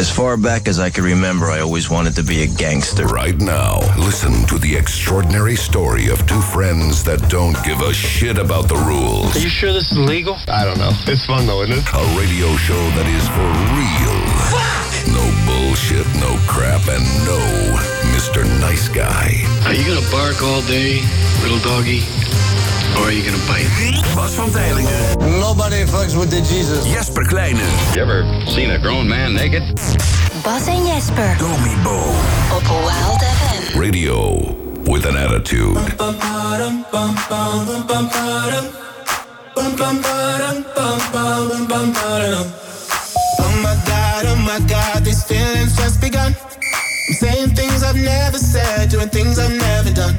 As far back as I can remember, I always wanted to be a gangster. Right now, listen to the extraordinary story of two friends that don't give a shit about the rules. Are you sure this is legal? I don't know. It's fun though, isn't it? A radio show that is for real. No bullshit, no crap, and no Mr. Nice Guy. Are you gonna bark all day, little doggy? Or are you gonna bite? Bas van Tijlingen. Nobody fucks with the Jesus. Jesper Kleine. You ever seen a grown man naked? Bas en Jesper Domi Bo. op Wild FM. Radio with an attitude. Oh my god, oh my god, these feelings just begun. I'm saying things I've never said, doing things I've never done.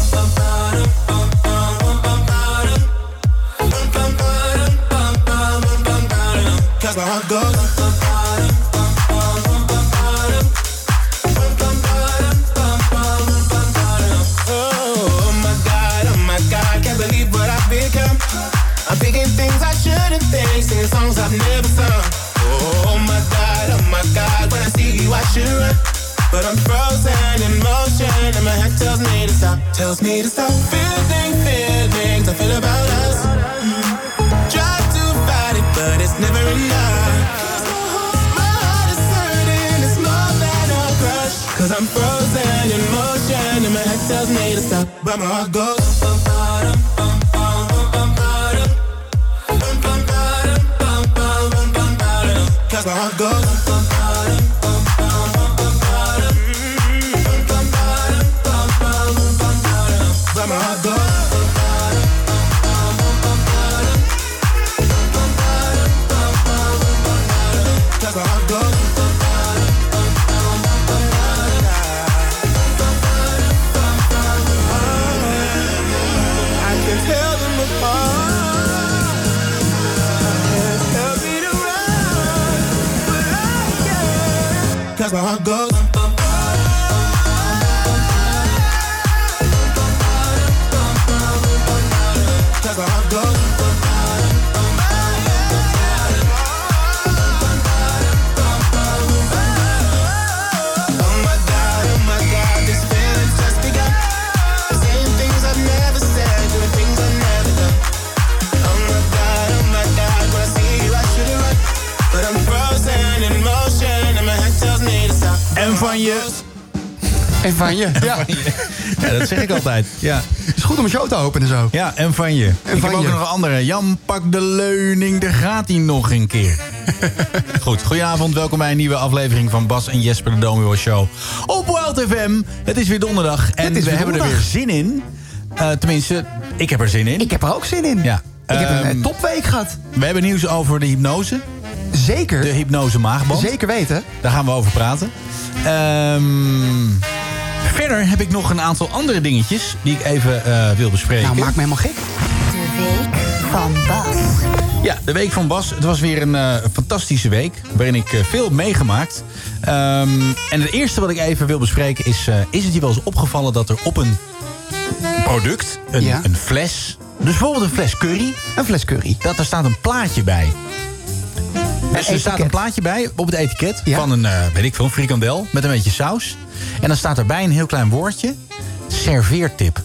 Tells me to stop, tells me to stop. Feeling feelings I feel about us. Tells me to stop, but my heart goes. Cause my heart goes. En van je. Ja. Ja, dat zeg ik altijd. Ja. Het is goed om een show te openen zo. Ja, en van je. ik van heb ook je. nog een andere. Jan, pak de leuning, daar gaat hij nog een keer. Goed, goedenavond. Welkom bij een nieuwe aflevering van Bas en Jesper de Domio Show. Op Wild FM. Het is weer donderdag. En we hebben er weer zin in. Eh, tenminste, ik heb er zin in. Ik heb er ook zin in. Ja. Ik heb een Ehm, eh, topweek gehad. We hebben nieuws over de hypnose. Zeker. De hypnose maagband. Zeker weten. Daar gaan we over praten. Ehm, verder heb ik nog een aantal andere dingetjes die ik even eh, wil bespreken. Nou, maak me helemaal gek. De week van Bas. Ja, de week van Bas. Het was weer een eh, fantastische week. Waarin ik eh, veel heb meegemaakt. Ehm, en het eerste wat ik even wil bespreken is... eh, is het je wel eens opgevallen dat er op een product, een, Ja. een fles... Dus bijvoorbeeld een fles curry, Een fles curry. dat er staat een plaatje bij. Dus er staat een plaatje bij op het etiket Ja. van een, eh, weet ik veel, een frikandel met een beetje saus. En dan staat erbij een heel klein woordje. Serveertip.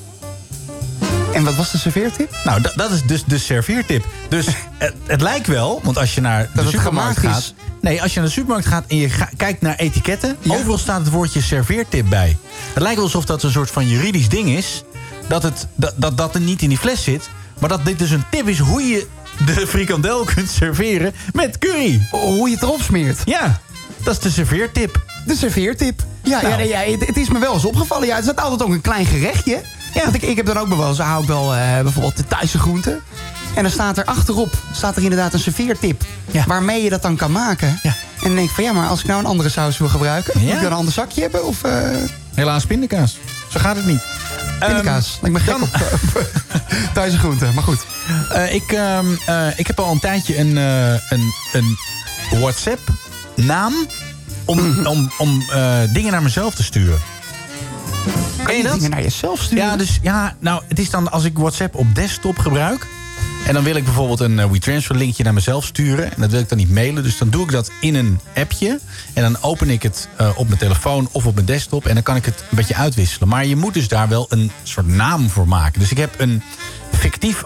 En wat was de serveertip? Nou, da- dat is dus de serveertip. Dus het, het lijkt wel, want als je naar de Dat supermarkt gaat... is. Nee, als je naar de supermarkt gaat en je ga- kijkt naar etiketten... Ja. overal staat het woordje serveertip bij. Het lijkt wel alsof dat een soort van juridisch ding is... dat het, dat, dat, dat er niet in die fles zit... maar dat dit dus een tip is hoe je de frikandel kunt serveren met curry. Hoe je het erop smeert. Ja, dat is de serveertip. De serveertip. Ja, Nou. ja, ja het, het is me wel eens opgevallen. Ja, het is altijd ook een klein gerechtje. Ja. Want ik, ik heb dan ook wel eens, hou ik wel eh, bijvoorbeeld de Thaise groenten. En dan staat er achterop, staat er inderdaad een serveertip. Ja. Waarmee je dat dan kan maken. Ja. En dan denk ik van ja, maar als ik nou een andere saus wil gebruiken... Ja. moet ik dan een ander zakje hebben? Of, eh, Helaas pindakaas. Zo gaat het niet. Pindakaas. Lijkt me gek dan- op Thaise groenten, maar goed. Eh, ik, ehm, eh, ik heb al een tijdje een, eh, een, een WhatsApp-naam om, om, om eh, dingen naar mezelf te sturen. Ken je dat? Dingen naar jezelf sturen? Ja, dus ja, nou, het is dan als ik WhatsApp op desktop gebruik. En dan wil ik bijvoorbeeld een eh, WeTransfer linkje naar mezelf sturen. En dat wil ik dan niet mailen. Dus dan doe ik dat in een appje. En dan open ik het eh, op mijn telefoon of op mijn desktop. En dan kan ik het een beetje uitwisselen. Maar je moet dus daar wel een soort naam voor maken. Dus ik heb een fictief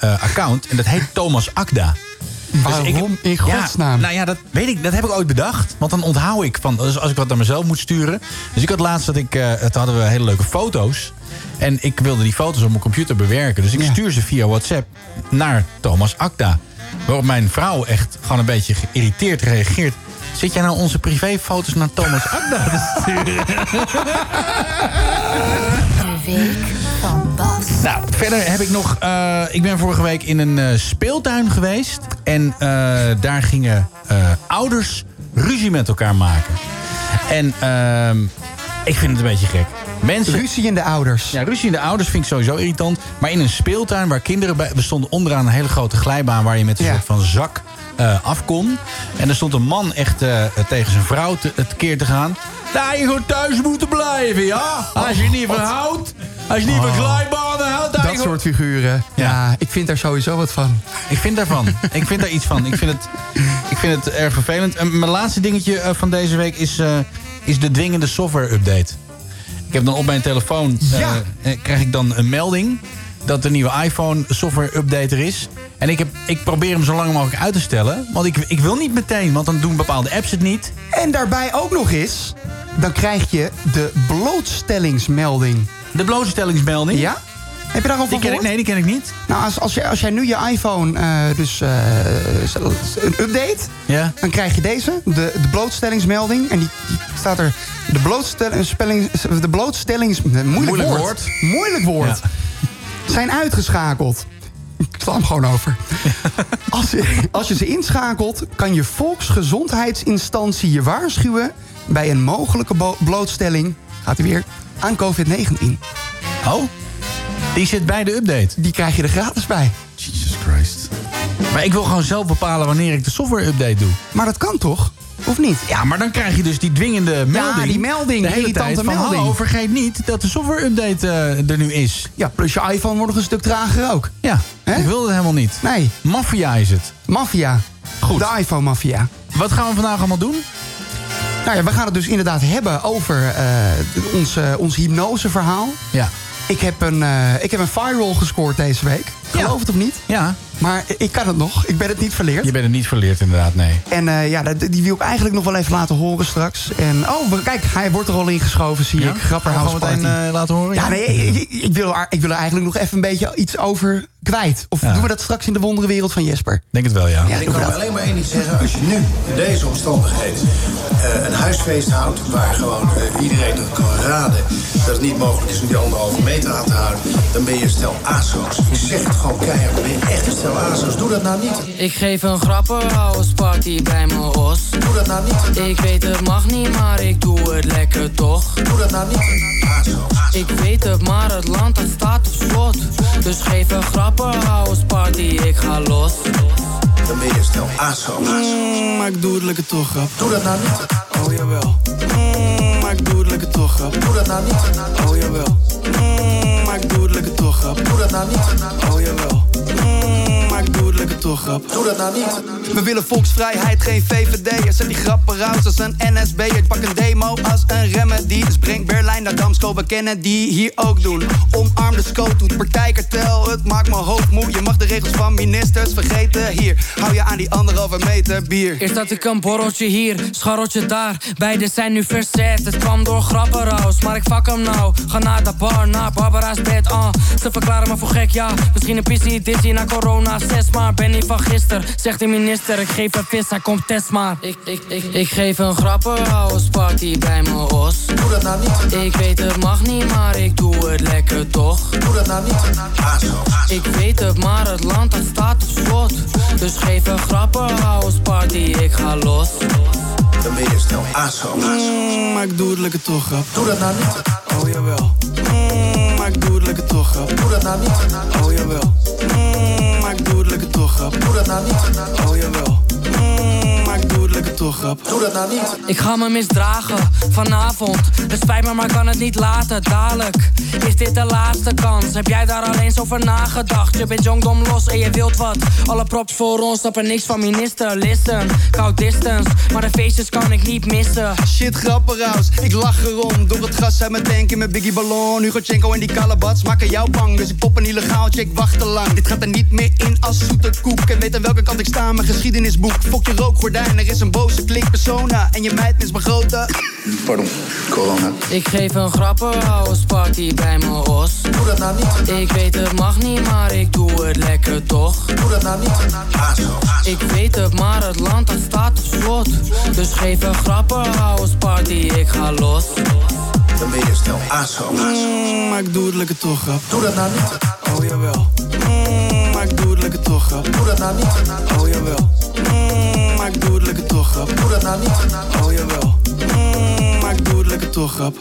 account. En dat heet Thomas Akda. Waarom Dus ik- in godsnaam? Ja, nou ja, dat weet ik. Dat heb ik ooit bedacht. Want dan onthoud ik van. Dus als ik wat naar mezelf moet sturen. Dus ik had laatst dat ik. eh toen hadden we hele leuke foto's. En ik wilde die foto's op mijn computer bewerken. Dus ik Ja. stuur ze via WhatsApp naar Thomas Akda. Waarop mijn vrouw echt gewoon een beetje geïrriteerd reageert. Zit jij nou onze privéfoto's naar Thomas Akda te sturen? De week van Bas. Nou, verder heb ik nog... eh, ik ben vorige week in een eh, speeltuin geweest. En eh, daar gingen eh, ouders ruzie met elkaar maken. En ehm, ik vind het een beetje gek. Mensen... Ruzie in de ouders. Ja, ruzie in de ouders vind ik sowieso irritant. Maar in een speeltuin waar kinderen bij... We stonden onderaan een hele grote glijbaan... waar je met een Ja. soort van zak eh, af kon. En er stond een man echt eh, tegen zijn vrouw te, het keer te gaan. Daar je gewoon thuis moeten blijven, ja? Als je niet van houdt... Als je niet van glijbanen houdt... Dat soort figuren. Ja. Ja. ik vind daar sowieso wat van. ik vind daarvan. ik vind daar iets van. Ik vind het, ik vind het erg vervelend. En mijn laatste dingetje eh, van deze week is, eh, is de dwingende software-update. Ik heb dan op mijn telefoon... eh, Ja. krijg ik dan een melding... dat de nieuwe iPhone software-update er is. En ik, heb, ik probeer hem zo lang mogelijk uit te stellen. Want ik, ik wil niet meteen, want dan doen bepaalde apps het niet. En daarbij ook nog eens... dan krijg je de blootstellingsmelding. De blootstellingsmelding. Ja? Heb je Die ken ik, gehoord? nee, die ken ik niet. Nou, als, als, jij, als jij nu je iPhone eh, dus eh, een update... Ja. dan krijg je deze, de, de blootstellingsmelding. En die, die staat er... De, blootstelling, de blootstellings... Moeilijk, Moeilijk woord. woord. Moeilijk woord. Zijn uitgeschakeld. Ik sla hem gewoon over. Als je, als je ze inschakelt, kan je volksgezondheidsinstantie je waarschuwen... bij een mogelijke blootstelling, gaat hij weer, aan COVID-19. Oh, die zit bij de update. Die krijg je er gratis bij. Jesus Christ. Maar ik wil gewoon zelf bepalen wanneer ik de software-update doe. Maar dat kan toch? Of niet? Ja, maar dan krijg je dus die dwingende melding. die melding, de hele irritante tijd van, melding. hallo, vergeet niet dat de software-update eh, er nu is. Ja, plus je iPhone wordt nog een stuk trager ook. Ja, ik wil het helemaal niet. Nee, Maffia is het. maffia. Goed. De iPhone-maffia. Wat gaan we vandaag allemaal doen? Nou ja, we gaan het dus inderdaad hebben over eh, ons, eh, ons hypnoseverhaal. Ja. Ik heb, een, eh, ik heb een viral gescoord deze week. Geloof het of niet? Ja, Maar ik kan het nog. Ik ben het niet verleerd. je bent het niet verleerd inderdaad, nee. En eh, ja, dat- die wil ik eigenlijk nog wel even laten horen straks. En oh, kijk, hij wordt er al ingeschoven, zie ik. Grapper Gaan we House gewoon Party. meteen eh, laten horen? ja, nee, ik, ik wil er, ik wil er eigenlijk nog even een beetje iets over kwijt. Of Ja. doen we dat straks in de wonderenwereld van Jesper? Denk het wel, ja. Ja, Ik kan dat. alleen maar één ding zeggen. Als je nu in deze omstandigheden eh, een huisfeest houdt... waar gewoon iedereen kan raden dat het niet mogelijk is om die anderhalve meter aan te houden... dan ben je een stel aso's. Ik zeg het gewoon keihard, dan ben je echt een stel Doe dat nou niet. Ik geef een grappenhouse party bij mijn os. Doe dat nou niet. Ik weet het mag niet, maar ik doe het lekker toch. Doe dat nou niet. Ik weet het, maar het land dat staat op slot. Dus geef een grappenhouse party, ik ga los. Dan ben je een stel aso's. Mm, maar ik doe het lekker toch, grap. Doe dat nou niet. Oh jawel. Mm, maar ik doe het lekker toch, grap. Doe dat nou niet. Oh jawel. Mm, maar ik doe het lekker toch, grap. Doe dat nou niet. Oh jawel. Ik doe het lekker toch, grap. Doe dat nou niet. We willen volksvrijheid, geen VVD. Zet die grappen raus als een NSB. Ik pak een demo als een remedy. Dus breng Berlijn naar Damsko, we kennen die hier ook doen. Omarm de scope, doet partijkartel. Het maakt me hoofd moe. Je mag de regels van ministers vergeten. Hier, hou je aan die anderhalve meter bier. Eerst had ik een borreltje hier, scharreltje daar. Beide zijn nu verzet, het kwam door grappenraus. Maar ik fuck hem nou, ga naar de bar, naar Barbara's bed. ah. Ze verklaren me voor gek, ja. Misschien een pissie, dizzy na corona. Zes maar, ben van gisteren. Zegt de minister, ik geef een vis, hij komt test maar. Ik, ik, ik, ik geef een grappenhuisparty bij mijn os. Doe dat nou niet. Ik weet het mag niet, maar ik doe het lekker toch. Doe dat nou niet. Ik weet het, maar het land dat staat op slot. Dus geef een grappenhuisparty, ik ga los. Dan ben je snel aso. Mm, maar ik doe het lekker toch, grap. Doe dat nou niet. Oh jawel. Mm, maar ik doe het lekker toch, grap. Doe dat nou niet. Oh jawel. Mm, Doe dat nou niet. Oh toch? Doe dat nou niet. Ik ga me misdragen vanavond. Het spijt me, maar kan het niet laten. Dadelijk is dit de laatste kans. Heb jij daar alleen eens over nagedacht? Je bent jongdom los en je wilt wat. Alle props voor ons, Stappen niks van minister. Listen, koud distance, maar de feestjes kan ik niet missen. Shit, grapperhaus, ik lach erom. Door het gas uit mijn tank in mijn biggie ballon. Hugo Chenko en die kalabats maken jou bang. Dus ik pop een illegaal check, wacht te lang. Dit gaat er niet meer in als zoete koek. En weet aan welke kant ik sta, mijn geschiedenisboek. Fok je rook, gordijn, er is een boot roze klik persona en je meid is grote Pardon, corona. Ik geef een grappenhuisparty bij mijn os. Doe dat nou niet. Ik weet het mag niet, maar ik doe het lekker toch. Doe dat nou niet. Ik weet het, maar het land dat staat op slot. Dus geef een grappenhuisparty, ik ga los. Dan ben je snel aso. Mm, maar ik doe het lekker toch, grap. Doe dat nou niet. Oh jawel. Mm, maar ik doe het lekker toch, grap. Doe dat nou niet. Oh jawel. Mm, ik doe het lekker toch grap. Doe dat nou niet. Oh jawel, mm, maar ik doe het lekker toch grap.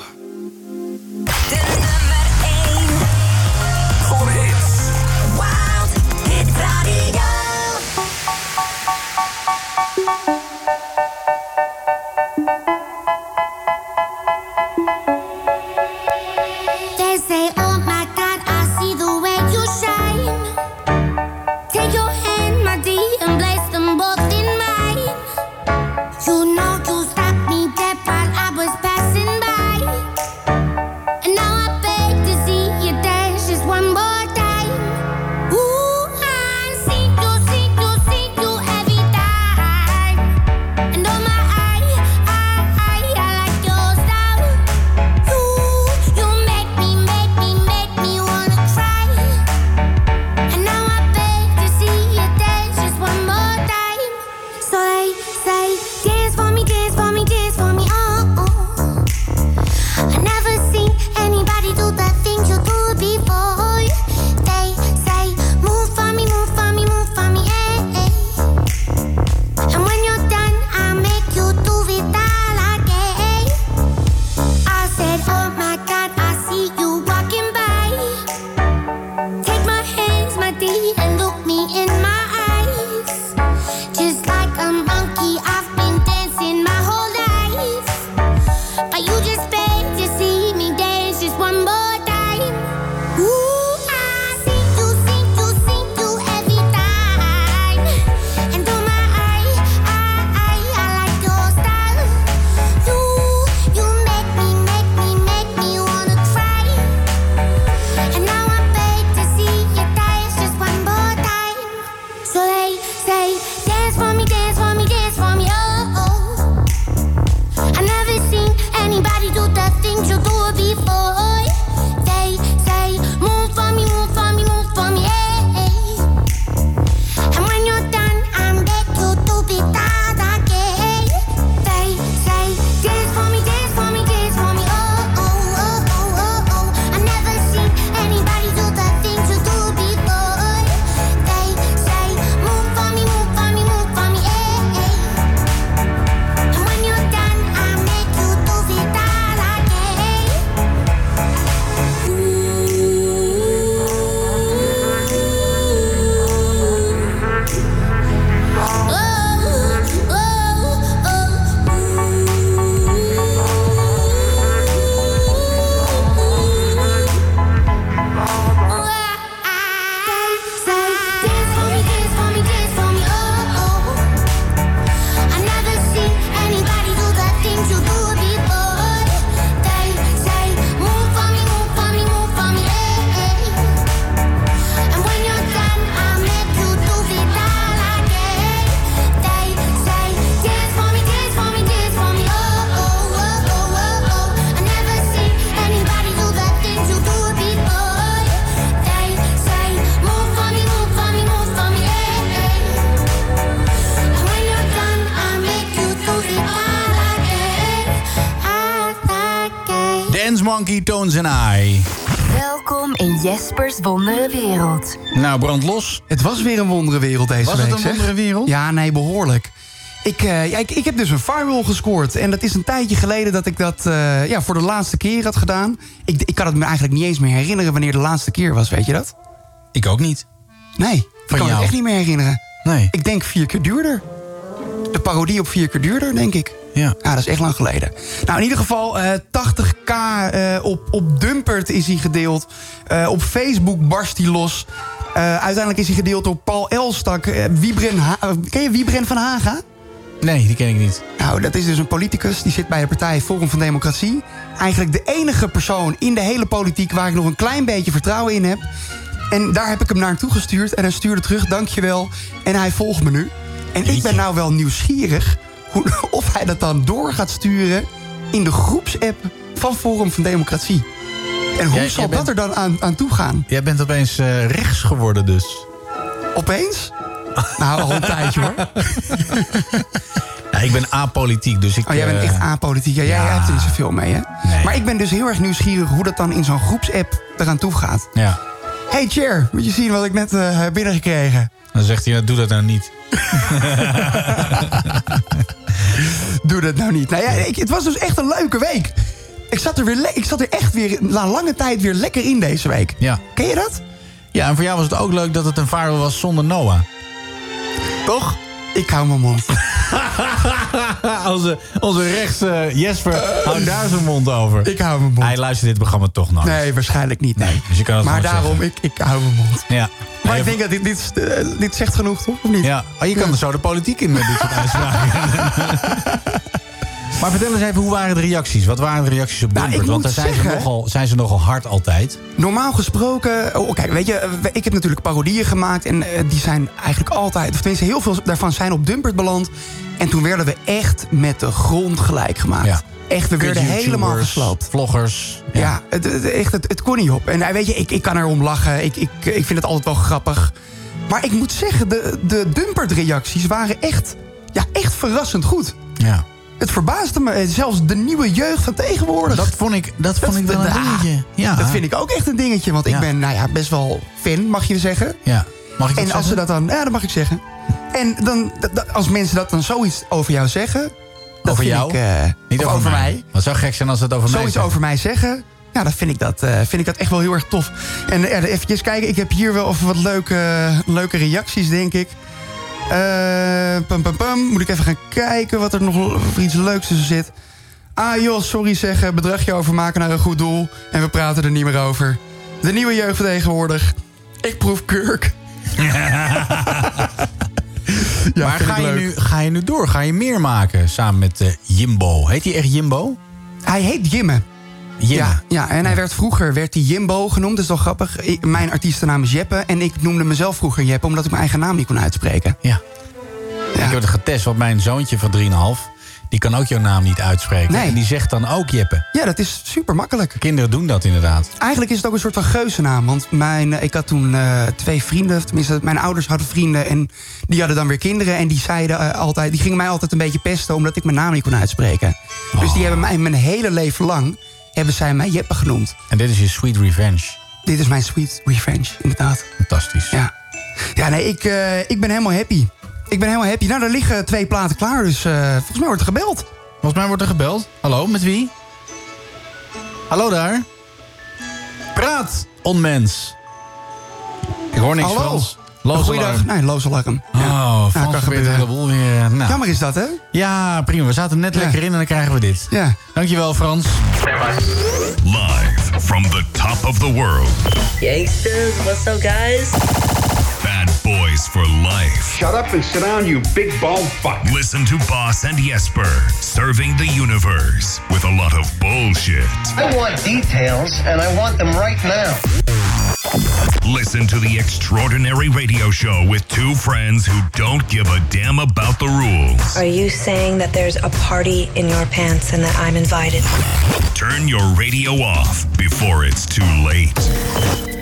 Jones. Welkom in Jespers Wonderenwereld. Nou, brand los. Het was weer een wonderenwereld deze week. Was het een wonderenwereld? Ja, nee, behoorlijk. Ik, eh, ja, ik, ik, heb dus een firewall gescoord. En dat is een tijdje geleden dat ik dat eh, ja, voor de laatste keer had gedaan. Ik, ik kan het me eigenlijk niet eens meer herinneren wanneer de laatste keer was, weet je dat? Ik ook niet. Nee, ik kan het echt niet meer herinneren. Nee. Ik denk vier keer duurder. De parodie op vier keer duurder, denk ik. Ja. Ja, dat is echt lang geleden. Nou, in ieder geval, eh 80k eh, op, op Dumpert is hij gedeeld. Eh, op Facebook barst hij los. Eh, uiteindelijk is hij gedeeld door Paul Elstak. Eh, Wiebren Ha- eh, ken je Wiebren van Haga? Nee, die ken ik niet. Nou, dat is dus een politicus. Die zit bij de partij Forum van Democratie. Eigenlijk de enige persoon in de hele politiek... waar ik nog een klein beetje vertrouwen in heb. En daar heb ik hem naartoe gestuurd. En hij stuurde terug, dankjewel. En hij volgt me nu. En ik ben nou wel nieuwsgierig... Of hij dat dan door gaat sturen... in de groepsapp van Forum van Democratie. En hoe Jij- zal jij bent- dat er dan aan, aan toe gaan? Jij bent opeens eh, rechts geworden dus. Opeens? Nou, al een tijdje hoor. Ja, ik ben apolitiek, dus ik... Oh, jij bent eh, echt apolitiek. Ja, jij ja. hebt er niet zoveel mee, hè? Nee. Maar ik ben dus heel erg nieuwsgierig hoe dat dan in zo'n groepsapp eraan toe gaat. Ja. Hey Chair, moet je zien wat ik net heb binnengekregen? Dan zegt hij, nou, doe dat nou niet. Doe dat nou niet. Nou ja, ik, het was dus echt een leuke week. Ik zat er, weer ik zat er echt weer na lange tijd weer lekker in deze week. Ja. Ken je dat? Ja, en voor jou was het ook leuk dat het een firewall was zonder Noah. Toch? Ik hou mijn mond. onze, onze rechts eh, Jesper houdt daar zijn mond over. Ik hou mijn mond. Hij luistert dit programma toch nog. Nee, waarschijnlijk niet. Nee. Dus je kan het maar gewoon daarom, zeggen. ik, ik hou mijn mond. Ja. Maar ik denk dat dit, dit, eh, dit zegt genoeg, toch? Of niet? Ja, oh, je kan er zo de politiek in met dit soort uitspraken. maar vertel eens even, hoe waren de reacties? Wat waren de reacties op Nou, Dumpert? ik Want daar zijn, ze nogal, zijn ze nogal hard altijd. Normaal gesproken, oh, kijk, weet je, eh, ik heb natuurlijk parodieën gemaakt en eh, die zijn eigenlijk altijd, of tenminste heel veel daarvan zijn op Dumpert beland. En toen werden we echt met de grond gelijk gemaakt. Ja. Echt, we werden helemaal gesloopt. Vloggers. Ja, het, het- echt, het, het kon niet op. En eh, weet je, ik, ik kan erom lachen. Ik, ik, ik vind het altijd wel grappig. Maar ik moet zeggen, de, de Dumpert-reacties waren echt, ja, echt verrassend goed. Ja. Het verbaasde me. Zelfs de nieuwe jeugd van tegenwoordig. Dat vond ik, dat vond ik wel een ah, dingetje. Ja. Dat vind ik ook echt een dingetje. Want Ja. ik ben nou ja, best wel fan, mag je zeggen. Ja. Mag ik En als ze zeggen? dat dan... Ja, dat mag ik zeggen. En dan, als mensen dat dan zoiets over jou zeggen... dat Over jou? Ik, eh, Niet over mij. Wat zou gek zijn als het over mij Zoiets over mij zeggen... Ja, dan vind ik dat, eh, vind ik dat echt wel heel erg tof. En uh, even kijken, ik heb hier wel even wat leuke, leuke reacties, denk ik. Eh, pum, pum, pum. Moet ik even gaan kijken wat er nog iets leuks tussen zit. Ah joh, sorry zeggen, bedragje overmaken naar een goed doel. En we praten er niet meer over. De nieuwe jeugd van tegenwoordig. Ik proef kurk. Ja, maar ga je, nu, ga je nu door? Ga je meer maken samen met eh, Jimbo? Heet hij echt Jimbo? Hij heet Jimme. Ja, ja, en hij werd vroeger werd hij Jimbo genoemd. Dat is wel grappig. Ik- mijn artiestennaam is Jeppe. En ik noemde mezelf vroeger Jeppe... omdat ik mijn eigen naam niet kon uitspreken. Ja. Ik heb het getest, want mijn zoontje van 3,5... die kan ook jouw naam niet uitspreken. Nee. En die zegt dan ook Jeppe. Ja, dat is super makkelijk. Kinderen doen dat inderdaad. Eigenlijk is het ook een soort van geuzennaam. Want mijn, eh, ik had toen eh, twee vrienden. Tenminste, mijn ouders hadden vrienden. En die hadden dan weer kinderen. En die zeiden eh, altijd... Die gingen mij altijd een beetje pesten... omdat ik mijn naam niet kon uitspreken. Dus Oh. die hebben mij mijn hele leven lang... hebben zij mij Jeppe genoemd. En dit is je sweet revenge. Dit is mijn sweet revenge, inderdaad. Fantastisch. Ja, ja nee, ik, eh, ik ben helemaal happy. Ik ben helemaal happy. Nou, er liggen twee platen klaar, dus eh, volgens mij wordt er gebeld. Volgens mij wordt er gebeld. Hallo, met wie? Hallo daar. Praat, onmens. Ik hoor niks Hallo. Frans. Loos Goeiedag. Nee, loos alarm. Oh, Ja, kan probeert de gebeuren. hele boel weer... eh, Nou. Jammer is dat, hè? Ja, prima. We zaten net Ja. lekker in en dan krijgen we dit. Ja. Dankjewel, Frans. Live from the top of the world. Gangsters, what's up, guys? Bad Boys for Life. Shut up and sit down, you big bald fuck. Listen to Boss and Jesper serving the universe with a lot of bullshit. I want details, and I want them right now. Listen to the extraordinary radio show with two friends who don't give a damn about the rules. Are you saying that there's a party in your pants and that I'm invited? Turn your radio off before it's too late.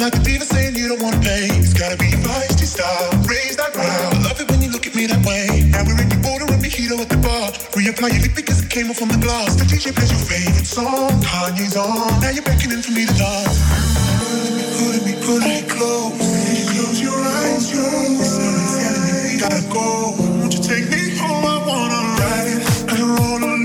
Like a diva saying you don't wanna pay. It's gotta be your feisty style. Raise that ground. I love it when you look at me that way. Now we're in your border and mojito at the bar. Reapply your lip because it came off from the glass. The DJ plays your favorite song. Kanye's on. Now you're beckoning for me to dance. Me, me close. Close your eyes. Telling gotta go. Won't you take me home? I wanna ride it. And roll alone.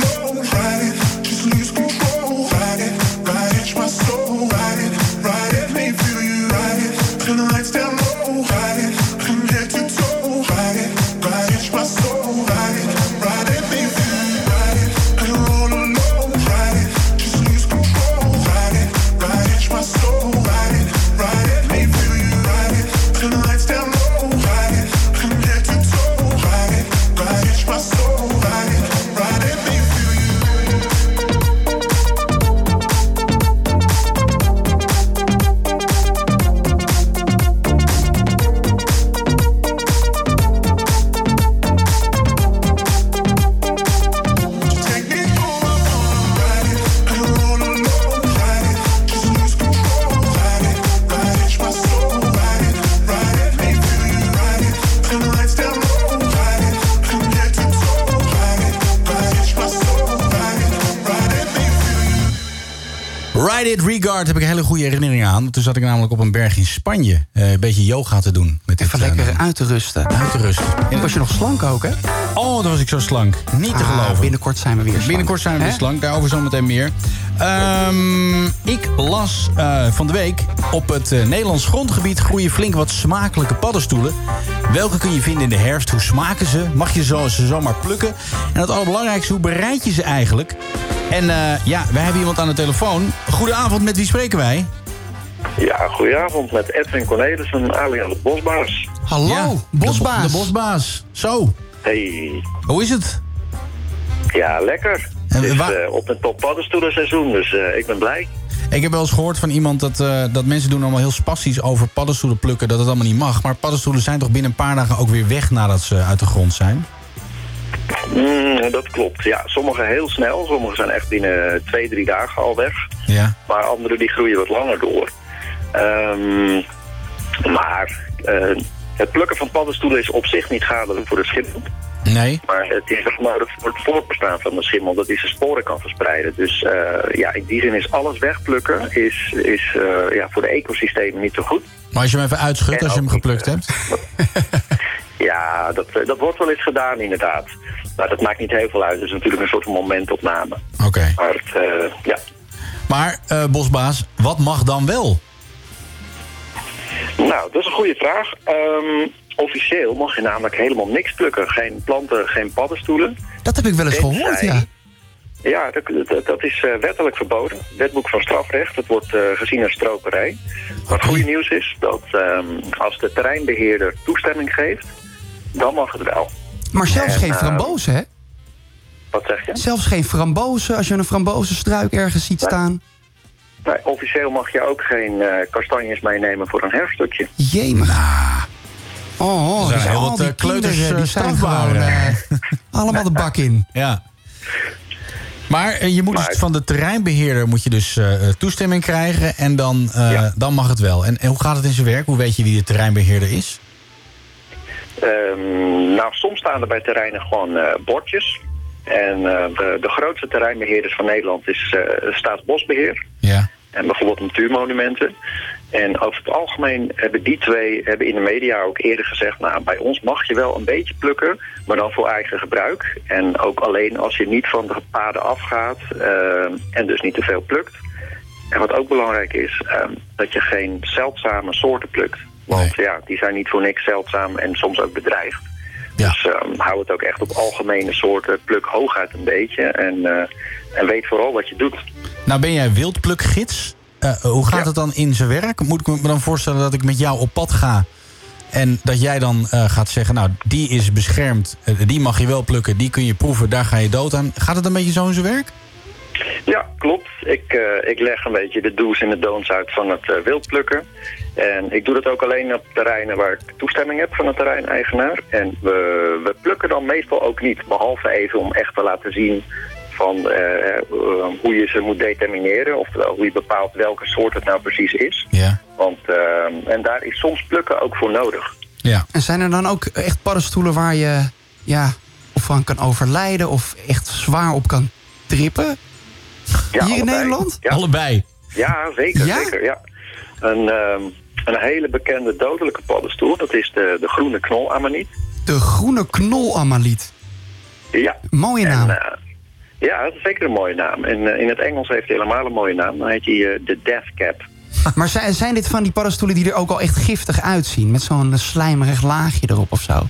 Zat ik namelijk op een berg in Spanje. eh, een beetje yoga te doen. Met dit, Even lekker uit te rusten. Uit te rusten. En was je nog slank ook, hè? Oh, dan was ik zo slank. Niet te Ah, geloven. binnenkort zijn we weer slank. Binnenkort zijn we weer slank, daarover zometeen meer. Ehm, ik las eh, van de week... op het eh, Nederlands grondgebied groeien flink wat smakelijke paddenstoelen. Welke kun je vinden in de herfst? Hoe smaken ze? Mag je zo, ze zomaar plukken? En het allerbelangrijkste, hoe bereid je ze eigenlijk? En eh, ja, wij hebben iemand aan de telefoon. Goedenavond, met wie spreken wij? Goedenavond met Edwin Cornelissen, alias de Bosbaas. Hallo, Ja, bosbaas. De, bo- de bosbaas. Zo, Hey, hoe is het? ja, lekker. En Het is waar- eh, op een top paddenstoelenseizoen, dus eh, ik ben blij. Ik heb wel eens gehoord van iemand dat, eh, dat mensen doen allemaal heel spastisch over paddenstoelen plukken. Dat het allemaal niet mag. Maar paddenstoelen zijn toch binnen een paar dagen ook weer weg nadat ze uit de grond zijn? Mm, dat klopt. Ja, sommige heel snel, sommige zijn echt binnen twee, drie dagen al weg. Ja. Maar andere die groeien wat langer door. Ehm, maar eh, het plukken van paddenstoelen is op zich niet schadelijk voor de schimmel. Nee. Maar het is nog nodig voor het voortbestaan van de schimmel dat hij zijn sporen kan verspreiden. Dus eh, ja, in die zin is alles wegplukken is, is eh, ja, voor de ecosystemen niet zo goed. Maar als je hem even uitschudt, En als je hem geplukt hebt. Ja, dat, dat wordt wel eens gedaan inderdaad. Maar dat maakt niet heel veel uit. Het is natuurlijk een soort momentopname. Oké. Maar het, ja. Maar, bosbaas, wat mag dan wel? Nou, dat is een goede vraag. Ehm, officieel mag je namelijk helemaal niks plukken. Geen planten, geen paddenstoelen. Dat heb ik wel eens Tenzij- gehoord, ja. Ja, dat, dat, dat is eh, wettelijk verboden. Wetboek van strafrecht. Het wordt eh, gezien als stroperij. Maar het goede nieuws is dat ehm, als de terreinbeheerder toestemming geeft, dan mag het wel. Maar zelfs En, geen eh, frambozen, hè? Wat zeg je? Zelfs geen frambozen als je een frambozenstruik ergens ziet staan. Nee, officieel mag je ook geen eh, kastanjes meenemen voor een herfststukje. Jemig. Oh, oh dus heel wat, die eh, kleuters, kinderen, die eh, zijn gewoon eh. eh, allemaal de bak in. Ja. Maar eh, je moet dus van de terreinbeheerder moet je dus eh, eh, toestemming krijgen en dan, eh, dan mag het wel. En, en hoe gaat het in zijn werk? Hoe weet je wie de terreinbeheerder is? Ehm, nou, soms staan er bij terreinen gewoon eh, bordjes. En eh, de, de grootste terreinbeheerders van Nederland is eh, Staatsbosbeheer. Ja. En bijvoorbeeld Natuurmonumenten. En over het algemeen hebben die twee hebben in de media ook eerder gezegd... nou, bij ons mag je wel een beetje plukken, maar dan voor eigen gebruik. En ook alleen als je niet van de paden afgaat eh, en dus niet te veel plukt. En wat ook belangrijk is, eh, dat je geen zeldzame soorten plukt. Want ja, die zijn niet voor niks zeldzaam en soms ook bedreigd. Dus eh, hou het ook echt op algemene soorten. Pluk hooguit een beetje en, eh, en weet vooral wat je doet. Nou ben jij wildplukgids. Eh, hoe gaat het dan in zijn werk? Moet ik me dan voorstellen dat ik met jou op pad ga... en dat jij dan gaat zeggen, nou, die is beschermd... die mag je wel plukken, die kun je proeven, daar ga je dood aan. Gaat het een beetje zo in zijn werk? Ja, klopt. Ik, eh, ik leg een beetje de do's en de don'ts uit van het eh, wildplukken. En ik doe dat ook alleen op terreinen waar ik toestemming heb van de terreineigenaar. En we, we plukken dan meestal ook niet. Behalve even om echt te laten zien van eh, hoe je ze moet determineren. Oftewel hoe je bepaalt welke soort het nou precies is. Ja. Want, en daar is soms plukken ook voor nodig. Ja. En zijn er dan ook echt paddenstoelen waar je ja, of van kan overlijden... of echt zwaar op kan trippen? Ja, Hier in. Nederland? Ja. Allebei. Ja, zeker. Ja? zeker ja. Een, ehm, een hele bekende dodelijke paddenstoel, dat is de, de groene knolamaniet. De groene knolamaliet. Ja. Mooie naam. En, eh, ja, dat is zeker een mooie naam. En eh, in het Engels heeft hij helemaal een mooie naam. Dan heet hij eh, de Death Cap. Maar zijn, zijn dit van die paddenstoelen die er ook al echt giftig uitzien? Met zo'n slijmerig laagje erop of zo?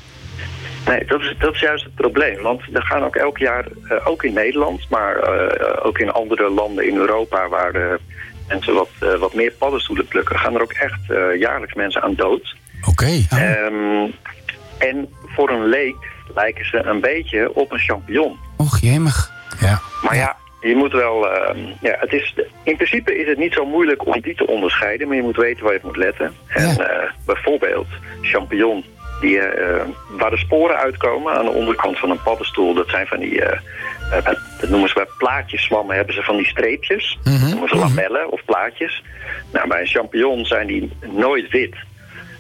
Nee, dat is, dat is juist het probleem. Want er gaan ook elk jaar, eh, ook in Nederland, maar eh, ook in andere landen in Europa waar eh, mensen wat, wat meer paddenstoelen plukken, gaan er ook echt jaarlijks mensen aan dood. Oké. Ehm, en voor een leek lijken ze een beetje op een champignon. Och, jemig. Ja. Maar ja, je moet wel. ehm, ja, het is, in principe is het niet zo moeilijk om die te onderscheiden, maar je moet weten waar je op moet letten. En bijvoorbeeld champignon, die, eh, waar de sporen uitkomen aan de onderkant van een paddenstoel, dat zijn van die. eh, eh, dat noemen ze bij plaatjeszwammen, hebben ze van die streepjes. Dat noemen ze lamellen of plaatjes. Nou, bij een champignon zijn die nooit wit.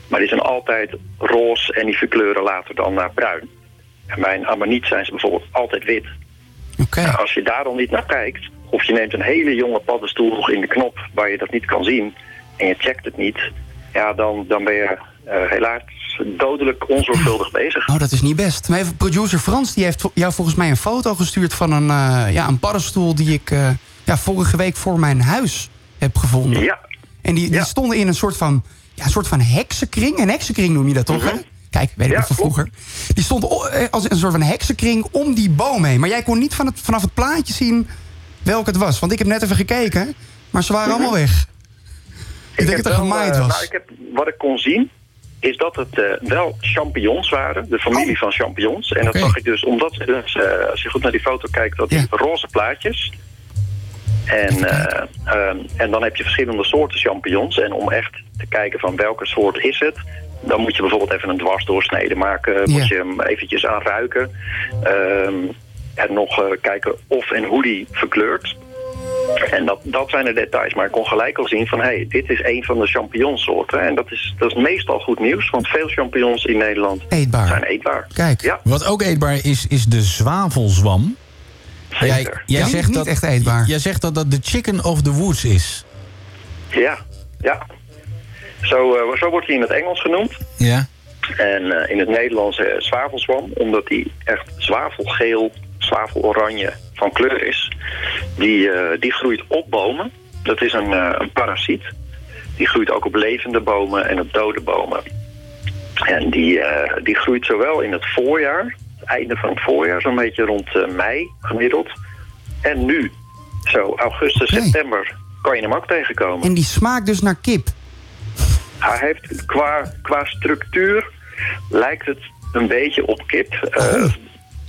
Maar die zijn altijd roze en die verkleuren later dan naar bruin. En bij een amaniet zijn ze bijvoorbeeld altijd wit. Nou, als je daar dan niet naar kijkt, of je neemt een hele jonge paddenstoel nog in de knop waar je dat niet kan zien en je checkt het niet, ja, dan, dan ben je helaas dodelijk onzorgvuldig bezig. Oh, dat is niet best. Maar even, producer Frans die heeft jou volgens mij een foto gestuurd van een, eh, ja, een paddenstoel die ik eh, ja, vorige week voor mijn huis heb gevonden. Ja. En die, die stonden in een soort van, ja, een soort van heksenkring. Een heksenkring noem je dat toch, hè? Kijk, weet ik Ja, nog van vroeger. Die eh, als een soort van heksenkring om die boom heen. Maar jij kon niet van het, vanaf het plaatje zien welk het was. Want ik heb net even gekeken, maar ze waren allemaal weg. Ik, denk dat er gemaaid eh, was. nou, ik heb, wat ik kon zien, is dat het eh, wel champignons waren. De familie Oh. van champignons. En dat zag ik dus, omdat ze dus, als je goed naar die foto kijkt, dat die roze plaatjes. En, eh, ehm, en dan heb je verschillende soorten champignons. En om echt te kijken van welke soort is het... dan moet je bijvoorbeeld even een dwarsdoorsnede maken. Moet je hem eventjes aan ruiken. Ehm, en nog kijken of en hoe die verkleurt. En dat, dat zijn de details. Maar ik kon gelijk al zien van... hé, hey, dit is een van de champignonsoorten. En dat is, dat is meestal goed nieuws. Want veel champignons in Nederland Eetbaar. zijn eetbaar. Kijk. Ja. Wat ook eetbaar is, is de zwavelzwam. Jij, jij, Ja, zegt niet dat, echt eetbaar. Jij zegt dat dat de chicken of the woods is. Ja, ja. Zo, eh, zo wordt hij in het Engels genoemd. Ja. En eh, in het Nederlands eh, zwavelzwam, omdat die echt zwavelgeel, zwaveloranje van kleur is. Die, eh, die groeit op bomen. Dat is een, eh, een parasiet. Die groeit ook op levende bomen en op dode bomen. En die, eh, die groeit zowel in het voorjaar, het einde van het voorjaar, zo'n beetje rond mei gemiddeld. En nu, zo augustus, september, kan je hem ook tegenkomen. En die smaakt dus naar kip. Hij heeft qua, qua structuur lijkt het een beetje op kip. Eh,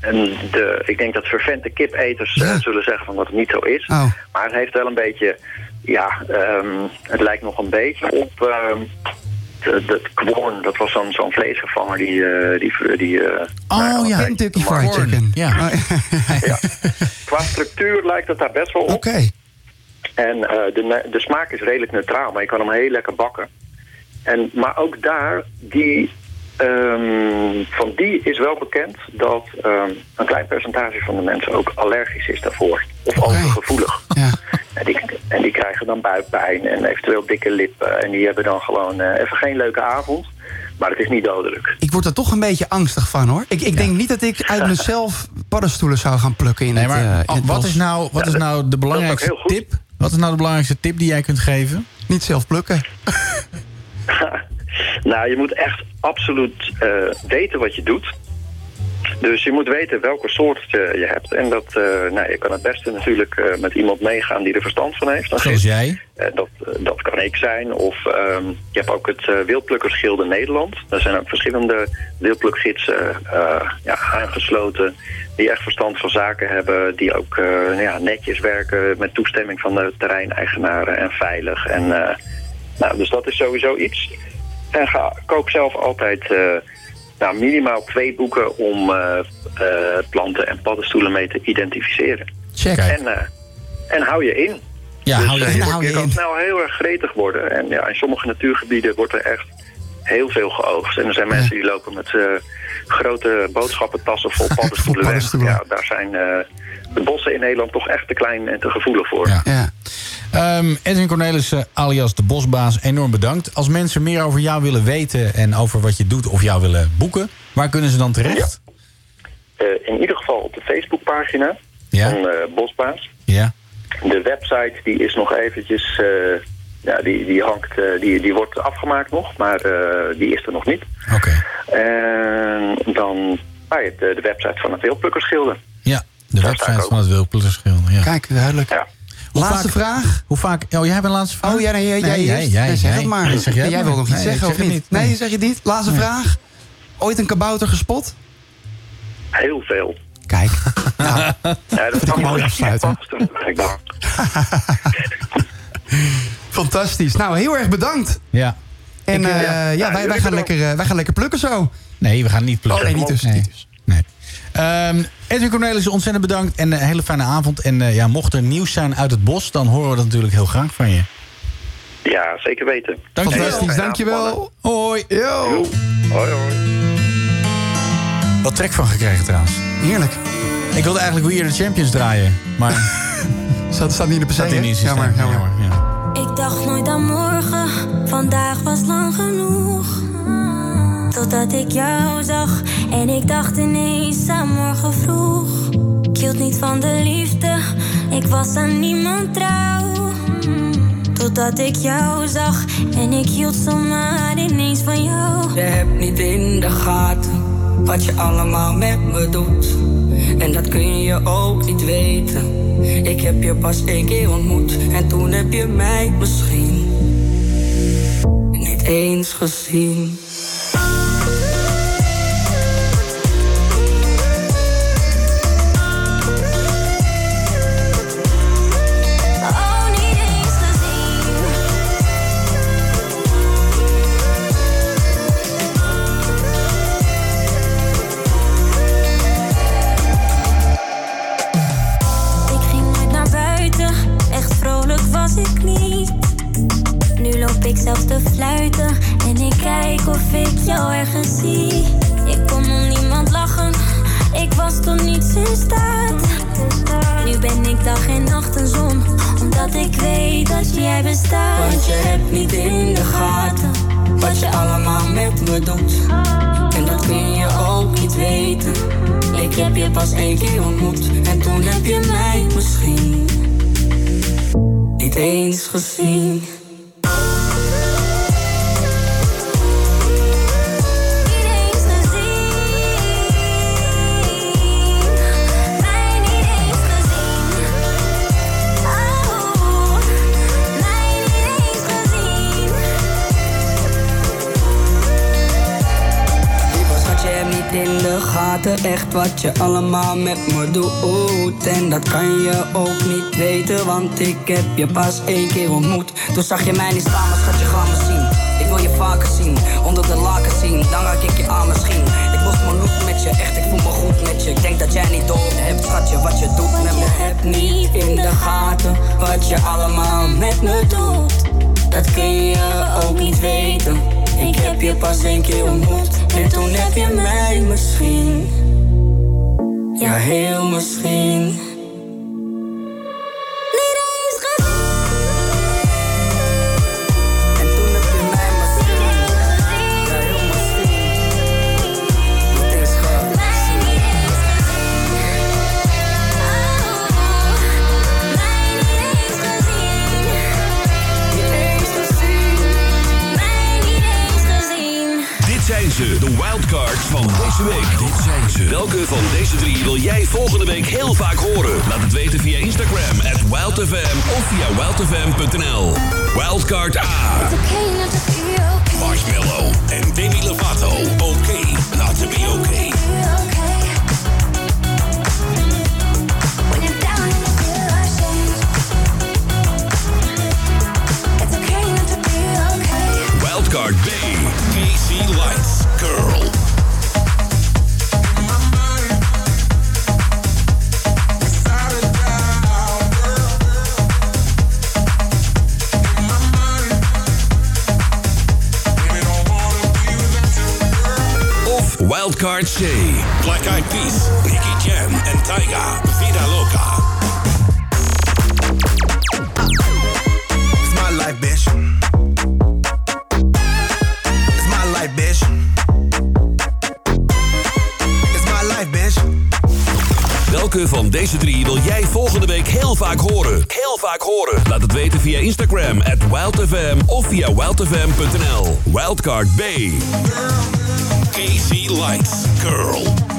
en de, ik denk dat vervente kipeters eh, zullen zeggen van dat het niet zo is. Oh. Maar het heeft wel een beetje, ja, ehm, het lijkt nog een beetje op ehm de, de kwon. Dat was zo'n zo'n vleesvervanger die, eh, die, die eh, Oh ja, Kentucky Fried Chicken. Ja. qua structuur lijkt het daar best wel op. Oké. En eh, de, de smaak is redelijk neutraal, maar je kan hem heel lekker bakken. En, maar ook daar, die, ehm, van die is wel bekend dat ehm, een klein percentage van de mensen ook allergisch is daarvoor. Of overgevoelig. En, die, en die krijgen dan buikpijn en eventueel dikke lippen. En die hebben dan gewoon eh, even geen leuke avond. Maar het is niet dodelijk. Ik word er toch een beetje angstig van hoor. Ik, ik denk niet dat ik uit mezelf paddenstoelen zou gaan plukken in Nee, het, maar eh, in het wat is nou, wat is nou de belangrijkste tip? Wat is nou de belangrijkste tip die jij kunt geven? Niet zelf plukken. Nou, je moet echt absoluut eh, weten wat je doet. Dus je moet weten welke soort je hebt. En dat, eh, nou, je kan het beste natuurlijk eh, met iemand meegaan die er verstand van heeft. Dan Zoals jij? Dat, dat kan ik zijn. Of ehm, je hebt ook het Wildplukkersgilde Nederland. Daar zijn ook verschillende wildplukgidsen ja, aangesloten... die echt verstand van zaken hebben. Die ook ja, netjes werken met toestemming van de terreineigenaren en veilig. En, nou, dus dat is sowieso iets. En ga, koop zelf altijd nou, minimaal twee boeken om planten en paddenstoelen mee te identificeren. Check. En, en hou je in. Ja, dus hou je eh, in, wordt- hou je kan in. snel heel erg gretig worden. En ja, in sommige natuurgebieden wordt er echt heel veel geoogst. En er zijn mensen die lopen met eh, grote boodschappentassen vol paddenstoelen weg. paddenstoelen. Ja, daar zijn eh, de bossen in Nederland toch echt te klein en te gevoelig voor. Ja. Ehm, Edwin Cornelissen, alias de Bosbaas, enorm bedankt. Als mensen meer over jou willen weten en over wat je doet of jou willen boeken, waar kunnen ze dan terecht? Eh, in ieder geval op de Facebookpagina Ja. van eh, Bosbaas. Ja. De website die is nog eventjes... eh, ja, die, die, hangt, eh, die, die wordt afgemaakt nog, maar eh, die is er nog niet. Oké. En dan ah, je hebt de, de website van het Weelplukkersgilde. Ja, de Daar website van het Wilpelterschil. Ja. Kijk, duidelijk. Hoe Laatste vaak- vraag. Hoe vaak... Oh, jij hebt een laatste vraag? Oh, ja, nee, jij, jij, Nee, jij, zeg jij. het maar. Nee, zeg jij wil nog iets Nee, zeggen, of niet? niet. Nee, zeg je het niet? Laatste Nee. vraag. Ooit een kabouter gespot? Heel veel. Kijk. Ja, dat kan mooi wel afsluiten. Fantastisch. Nou, heel erg bedankt. Ja. En Ik, eh, ja. ja, wij, wij, gaan lekker, eh, wij gaan lekker plukken zo. Nee, we gaan niet plukken. Oh, nee, niet dus. Nee. Niet dus. Nee. Ehm, Edwin Cornelissen, ontzettend bedankt en een hele fijne avond. En eh, ja, mocht er nieuws zijn uit het bos, dan horen we dat natuurlijk heel graag van je. Ja, zeker weten. Dankjewel. Fantastisch, dankjewel. Hoi. Yo. Hoi, hoi. Wat trek van gekregen trouwens. Heerlijk. Ik wilde eigenlijk We Are The Champions draaien, maar... Staat, staat niet in de PC, niet Jammer, jammer. ja. Ik dacht nooit aan morgen, vandaag was lang genoeg. Totdat ik jou zag en ik dacht ineens aan morgen vroeg. Ik hield niet van de liefde, ik was aan niemand trouw. Totdat ik jou zag en ik hield zomaar ineens van jou. Je hebt niet in de gaten wat je allemaal met me doet. En dat kun je ook niet weten. Ik heb je pas één keer ontmoet en toen heb je mij misschien niet eens gezien. Zelfs te fluiten en ik kijk of ik jou ergens zie. Ik kon om niemand lachen, ik was tot niets in staat. Nu ben ik dag en nacht een zon, omdat ik weet dat jij bestaat. Want je hebt niet in de gaten wat je allemaal met me doet. En dat kun je ook niet weten. Ik heb je pas één keer ontmoet en toen heb je mij misschien niet eens gezien. Niet in de gaten echt wat je allemaal met me doet. En dat kan je ook niet weten, want ik heb je pas één keer ontmoet. Toen zag je mij niet staan, maar schat, je gaat me zien. Ik wil je vaker zien, onder de laken zien, dan raak ik je aan misschien. Ik mocht me niet met je, echt, ik voel me goed met je. Ik denk dat jij niet door hebt, schatje, wat je doet met me. Niet in de gaten wat je allemaal met me doet. Dat kun je ook niet weten. Ik heb je pas één keer ontmoet en toen heb je mij misschien. Ja, heel misschien. Wildcards van deze week. Dit zijn ze. Welke van deze drie wil jij volgende week heel vaak horen? Laat het weten via Instagram, at wildfm of via wildfm.nl. Wildcard A. Okay, okay. Marshmallow en Demi Lovato. Oké, not to be okay. okay. Wildcard C. Black Eyed Peas, Nicky Jam en Tyga, Vida Loca. It's my life, bitch. It's my life, bitch. It's my life, bitch. Welke van deze drie wil jij volgende week heel vaak horen? Heel vaak horen. Laat het weten via Instagram at WildFM of via wildfm.nl. Wildcard B. Lights, Girl.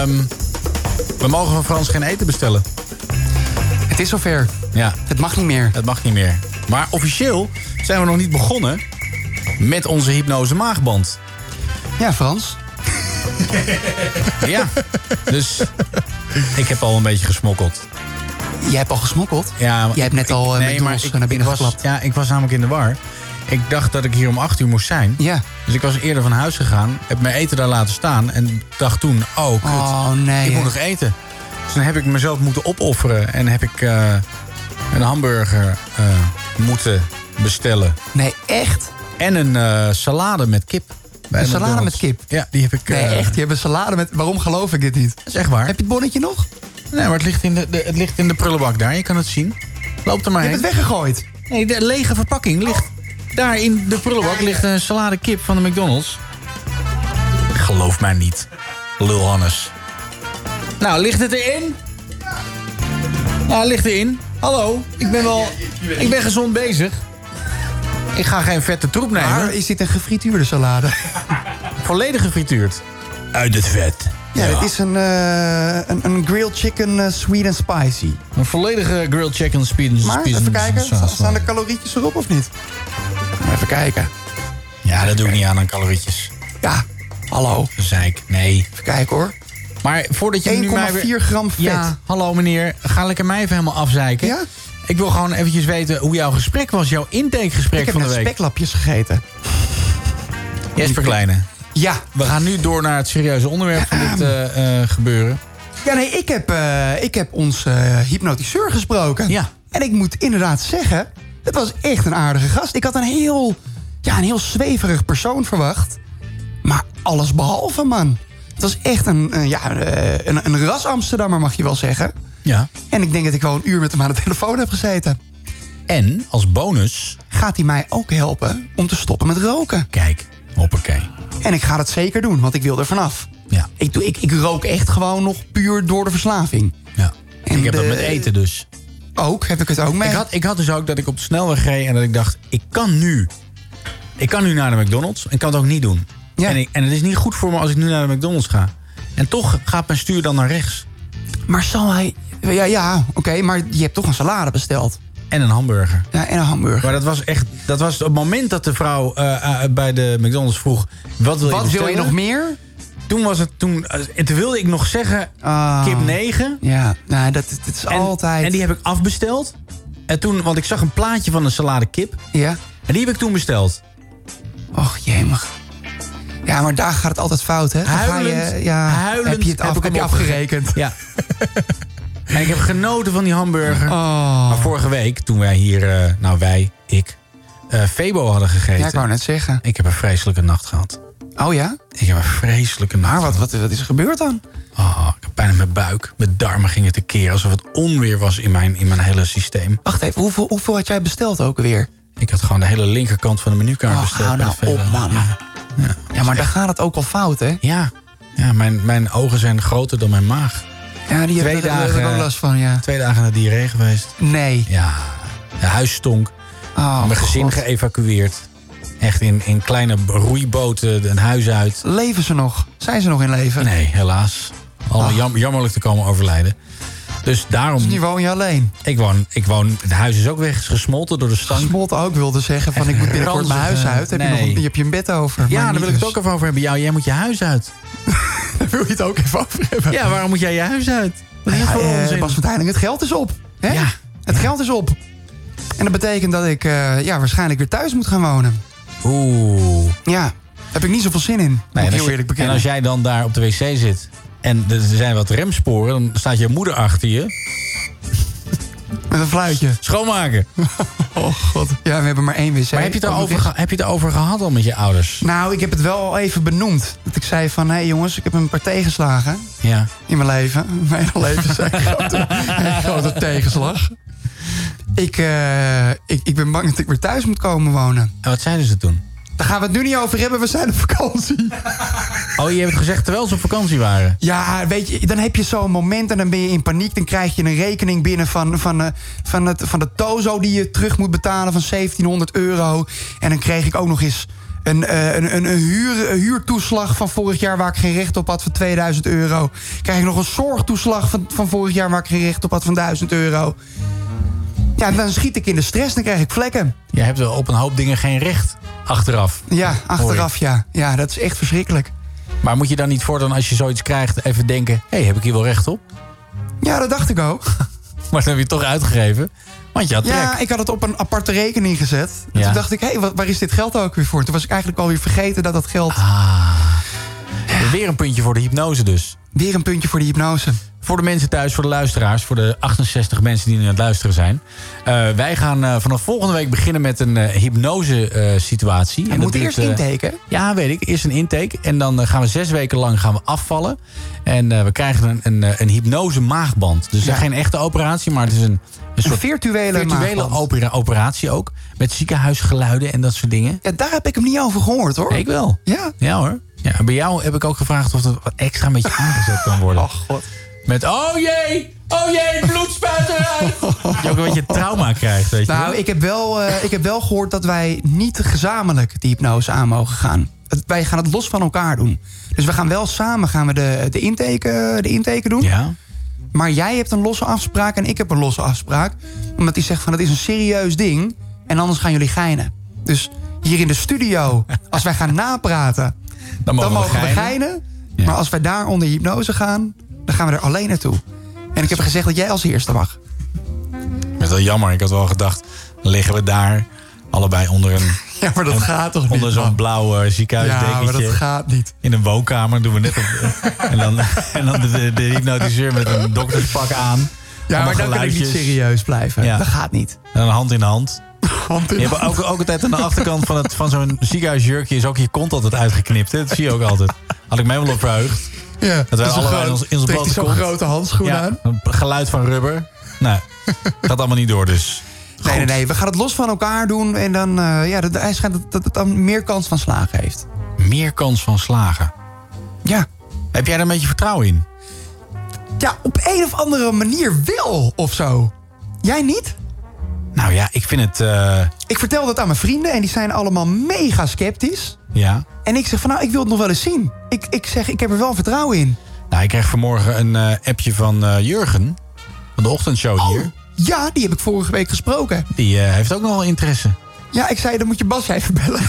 Ehm, we mogen van Frans geen eten bestellen. Het is zover. Ja. Het mag niet meer. Het mag niet meer. Maar officieel zijn we nog niet begonnen met onze hypnose maagband. Ja, Frans. Ja, dus ik heb al een beetje gesmokkeld. Jij hebt al gesmokkeld? Ja, maar Jij hebt net al eh, nee, McDonald's ik- naar binnen was, geklapt. Ja, ik was namelijk in de war. Ik dacht dat ik hier om 8 uur moest zijn. Ja. Dus ik was eerder van huis gegaan. Heb mijn eten daar laten staan. En dacht toen, oh kut, Oh, nee, ik moet nog eten. Dus dan heb ik mezelf moeten opofferen. En heb ik eh, een hamburger eh, moeten bestellen. Nee, echt? En een eh, salade met kip. bij Een salade McDonald's. met kip? Ja, die heb ik... Nee, echt. Je hebt een salade met... Waarom geloof ik dit niet? Dat is echt waar. Heb je het bonnetje nog? Nee, maar het ligt in de, de- het ligt in de prullenbak daar. Je kan het zien. Loop er maar Je heen. hebt het weggegooid. Nee, de lege verpakking ligt... Daar in de prullenbak ligt een salade kip van de McDonald's. Geloof mij niet. Lul Hannes. Nou, ligt het erin? Nou, ligt erin. Hallo, ik ben wel... Ik ben gezond bezig. Ik ga geen vette troep nemen. Maar is dit een gefrituurde salade? Volledig gefrituurd. Uit het vet. Ja, dit is een, eh, een, een grilled chicken eh, sweet and spicy. Een volledige grilled chicken speed. Maar even kijken, sta- staan de calorietjes erop of niet? Even kijken. Ja, dat doe ik niet aan aan calorietjes. Ja, hallo. Zeik, nee. Even kijken hoor. Maar voordat je nu mij 1,4 weer... gram vet. Ja, hallo meneer. Ga lekker mij even helemaal afzeiken. Ja? Ik wil gewoon eventjes weten hoe jouw gesprek was. Jouw intakegesprek Ik heb van de week. speklapjes gegeten. Jesper Kleine. Ja. We gaan nu door naar het serieuze onderwerp van dit eh, eh, gebeuren. Ja, nee, ik heb, eh, ik heb ons hypnotiseur gesproken. Ja. En ik moet inderdaad zeggen, het was echt een aardige gast. Ik had een heel ja, een heel zweverig persoon verwacht. Maar alles behalve, man. Het was echt een, een, ja, eh, een, een ras Amsterdammer, mag je wel zeggen. Ja. En ik denk dat ik wel een uur met hem aan de telefoon heb gezeten. En als bonus gaat hij mij ook helpen om te stoppen met roken. Kijk, hoppakee. En ik ga dat zeker doen, want ik wil er vanaf. Ja. Ik, doe, ik, ik rook echt gewoon nog puur door de verslaving. Ja. En ik heb dat met eten dus. Ook, heb ik het ook mee. Ik had, ik had dus ook dat ik op de snelweg reed en dat ik dacht, ik kan nu. Ik kan nu naar de McDonald's en ik kan het ook niet doen. En, ik, en het is niet goed voor me als ik nu naar de McDonald's ga. En toch gaat mijn stuur dan naar rechts. Maar zal hij... Ja, ja oké, maar je hebt toch een salade besteld. En een hamburger. Ja, en een hamburger. Maar dat was echt. Dat was het moment dat de vrouw eh, eh, bij de McDonald's vroeg: wat wil je Wat wil je nog meer? Toen was het. Toen, eh, en toen wilde ik nog zeggen: kip 9. Ja, nou, dat, dat is altijd. En die heb ik afbesteld. En toen, want ik zag een plaatje van een salade kip. Ja. En die heb ik toen besteld. Och, jemig. Ja, maar daar gaat het altijd fout, hè? Dan ga Huilend, je, ja, huilend heb je het af, ik heb je afgerekend. Ja. en ik heb genoten van die hamburger. Oh. Maar vorige week, toen wij hier, eh, nou wij, ik, eh Febo hadden gegeten. Ja, ik wou net zeggen. Ik heb een vreselijke nacht gehad. Oh ja? Ik heb een vreselijke nacht Maar wat, wat, wat is er gebeurd dan? Oh, ik heb pijn in mijn buik. Mijn darmen gingen tekeer. Alsof het onweer was in mijn, in mijn hele systeem. Wacht even, hoeveel, hoeveel had jij besteld ook alweer? Ik had gewoon de hele linkerkant van de menukaart Oh, besteld. hou bij nou de op, man. Ja, ja. Ja, maar daar gaat het ook al fout, hè? Ja, ja mijn, mijn ogen zijn groter dan mijn maag. Ja, die Twee dagen, ook last van, ja. Twee dagen naar diarree geweest. Nee. Ja, het huis stonk. Oh, mijn gezin God. geëvacueerd. Echt in, in kleine roeiboten een huis uit. Leven ze nog? Zijn ze nog in leven? Nee, helaas. Allemaal jam- jammerlijk te komen overlijden. Dus daarom... Dus nu woon je alleen? Ik woon, ik woon... Het huis is ook weg, is gesmolten door de stank. Smolt ook wilde zeggen van ik moet binnenkort mijn huis uit. Heb je, nog, Nee. een- heb je een bed over? Ja, daar wil ik het dus. ook even over hebben. Jou, jij moet je huis uit. Daar wil je het ook even over hebben. Ja, waarom moet jij je huis uit? Wat is dat ja, eh, het geld is op. Hè? Ja. Het geld is op. En dat betekent dat ik eh, ja, waarschijnlijk weer thuis moet gaan wonen. Oeh. Ja, heb ik niet zoveel zin in. Nee, en, heel je- eerlijk en bekennen. als jij dan daar op de wc zit... en er zijn wat remsporen... dan staat je moeder achter je. Met een fluitje. Schoonmaken. Oh god. Ja, we hebben maar één wc. Maar heb je, het erover, ge- heb je het erover gehad al met je ouders? Nou, ik heb het wel al even benoemd. Dat ik zei van, hé hey jongens, ik heb een paar tegenslagen Ja. in mijn leven. Mijn hele leven zijn een grote, een grote tegenslag. Ik, eh, ik, ik ben bang dat ik weer thuis moet komen wonen. En wat zeiden ze toen? Daar gaan we het nu niet over hebben, we zijn op vakantie. Oh, je hebt het gezegd terwijl ze op vakantie waren. Ja, weet je, dan heb je zo'n moment en dan ben je in paniek. Dan krijg je een rekening binnen van, van, eh, van, het, van de Tozo die je terug moet betalen van 1700 euro. En dan kreeg ik ook nog eens een, eh, een, een, een, huur, een huurtoeslag van vorig jaar waar ik geen recht op had van 2000 euro. Krijg ik nog een zorgtoeslag van, van vorig jaar waar ik geen recht op had van 1000 euro. Ja, dan schiet ik in de stress, dan krijg ik vlekken. Je hebt wel op een hoop dingen geen recht achteraf. Ja, achteraf ja. Ja, dat is echt verschrikkelijk. Maar moet je dan niet voortaan als je zoiets krijgt even denken... hé, hey, heb ik hier wel recht op? Ja, dat dacht ik ook. Maar dan heb je het toch uitgegeven. Want je had trek. Ja, ik had het op een aparte rekening gezet. Ja. Toen dacht ik, hé, hey, waar is dit geld ook weer voor? Toen was ik eigenlijk alweer vergeten dat dat geld... Ah. Weer een puntje voor de hypnose dus. Weer een puntje voor de hypnose. Voor de mensen thuis, voor de luisteraars, voor de 68 mensen die nu aan het luisteren zijn. Eh, wij gaan eh, vanaf volgende week beginnen met een eh, hypnose-situatie. Je moet eerst inteken. Ja, weet ik. Eerst een intake. En dan gaan we zes weken lang gaan we afvallen. En we krijgen een, een, een hypnose-maagband. Dus Ja. geen echte operatie, maar het is een, een soort virtuele virtuele maagband. opera- operatie ook. Met ziekenhuisgeluiden en dat soort dingen. Ja, daar heb ik hem niet over gehoord, hoor. Ik wel. Ja. Ja hoor. Ja, bij jou heb ik ook gevraagd of er wat extra een beetje aangezet kan worden. Oh, god. Met oh jee, oh jee, bloed spuit eruit. Dat je ook een beetje trauma krijgt, weet je Nou, ik heb, wel, eh, ik heb wel gehoord dat wij niet gezamenlijk die hypnose aan mogen gaan. Wij gaan het los van elkaar doen. Dus we gaan wel samen gaan we de, de, intake, de intake doen. Ja. Maar jij hebt een losse afspraak en ik heb een losse afspraak. Omdat hij zegt van het is een serieus ding. En anders gaan jullie geinen. Dus hier in de studio, als wij gaan napraten, dan mogen, we geinen. geinen. Maar als wij daar onder hypnose gaan, dan gaan we er alleen naartoe. En ik heb gezegd dat jij als eerste mag. Dat is wel jammer. Ik had wel gedacht, dan liggen we daar allebei onder een... Ja, maar dat een- gaat toch niet, Onder zo'n man? blauw eh, ziekenhuisdekentje. Ja, maar dat gaat niet. In een woonkamer doen we net op... en dan, en dan de, de, de hypnotiseur met een dokterspak aan. Ja, maar dan kan ik niet serieus blijven. Ja. Dat gaat niet. En hand in hand. hand in Je hebt ook, ook altijd aan de achterkant van, het, van zo'n ziekenhuisjurkje... is ook je kont altijd uitgeknipt. Hè? Dat zie je ook altijd. Had ik me helemaal op verheugd. Ja, Dat wij allebei in ons, in ons blote zo'n grote handschoen ja, aan? een geluid van rubber. Nee, gaat allemaal niet door dus. Nee, nee, nee. We gaan het los van elkaar doen. En dan, eh, ja, dat, hij schijnt dat, dat het dan meer kans van slagen heeft. Meer kans van slagen? Ja. Heb jij daar een beetje vertrouwen in? Ja, op een of andere manier wel of zo. Jij niet? Nou ja, ik vind het... eh, Ik vertel dat aan mijn vrienden en die zijn allemaal mega sceptisch. ja. En ik zeg van nou, ik wil het nog wel eens zien. Ik, ik zeg, ik heb er wel vertrouwen in. Nou, ik kreeg vanmorgen een eh, appje van eh, Jurgen. Van de ochtendshow hier. Ja, die heb ik vorige week gesproken. Die eh, heeft ook nog wel interesse. Ja, ik zei, dan moet je Bas even bellen.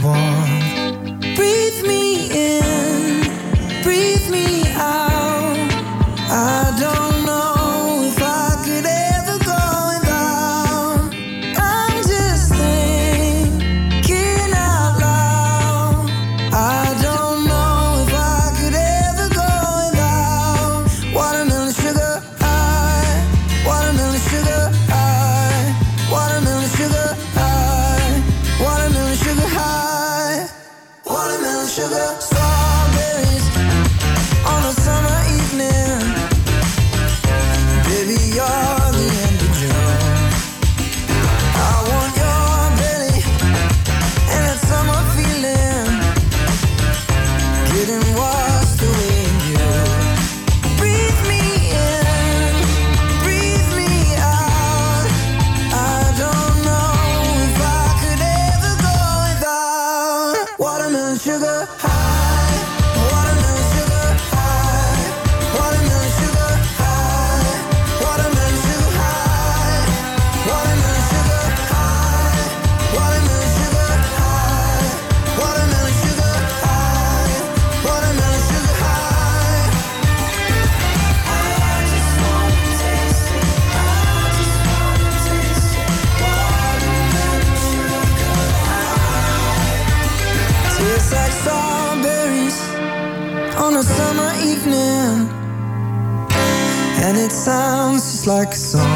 like a song.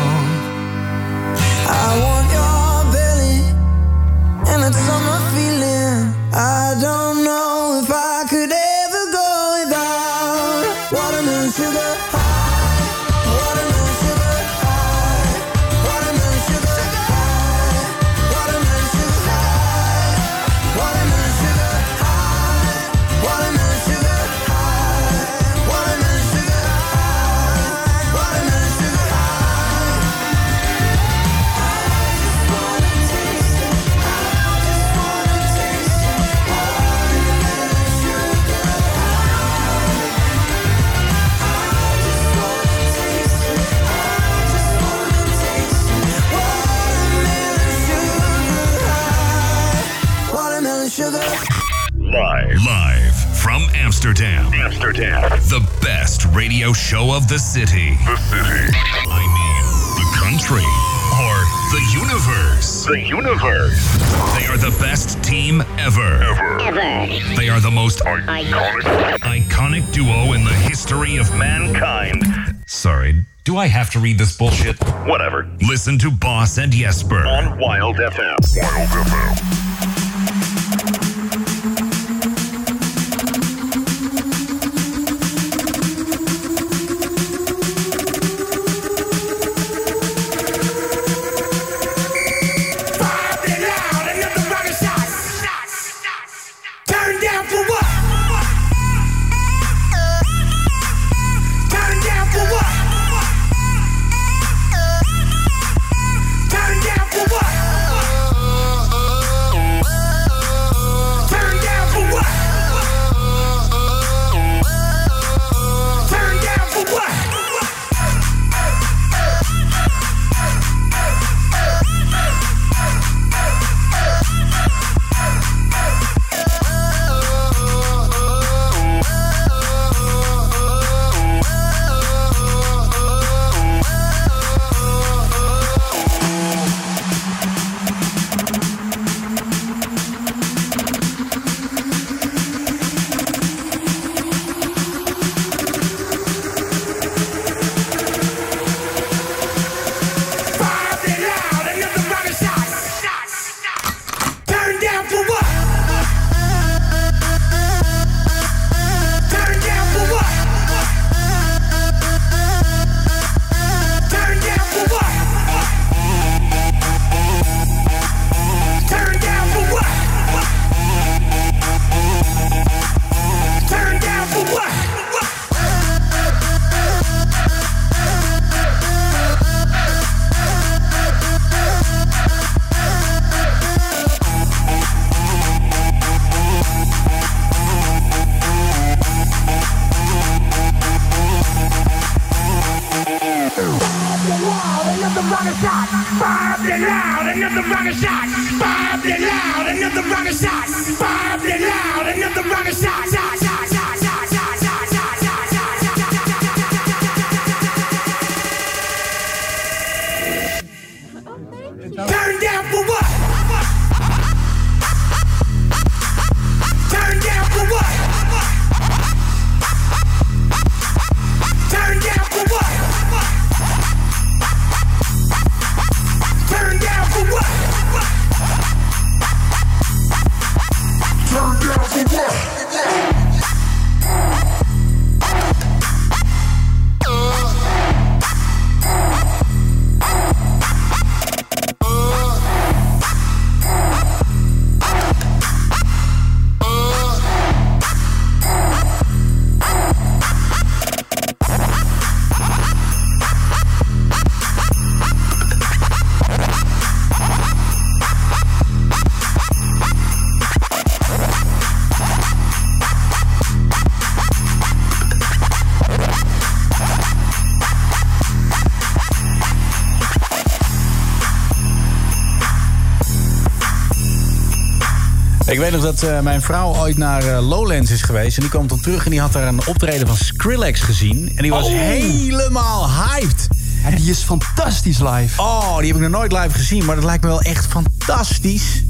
The city. The city. I mean, the country. Or the universe. The universe. They are the best team ever. Ever. Ever. They are the most iconic, iconic duo in the history of mankind. Sorry, do I have to read this bullshit? Whatever. Listen to Boss and Jesper on Wild FM. Wild FM. Dat eh, mijn vrouw ooit naar eh, Lowlands is geweest. En die kwam dan terug en die had daar een optreden van Skrillex gezien. En die was Oh. helemaal hyped. Ja, die is fantastisch live. Oh, die heb ik nog nooit live gezien. Maar dat lijkt me wel echt fantastisch.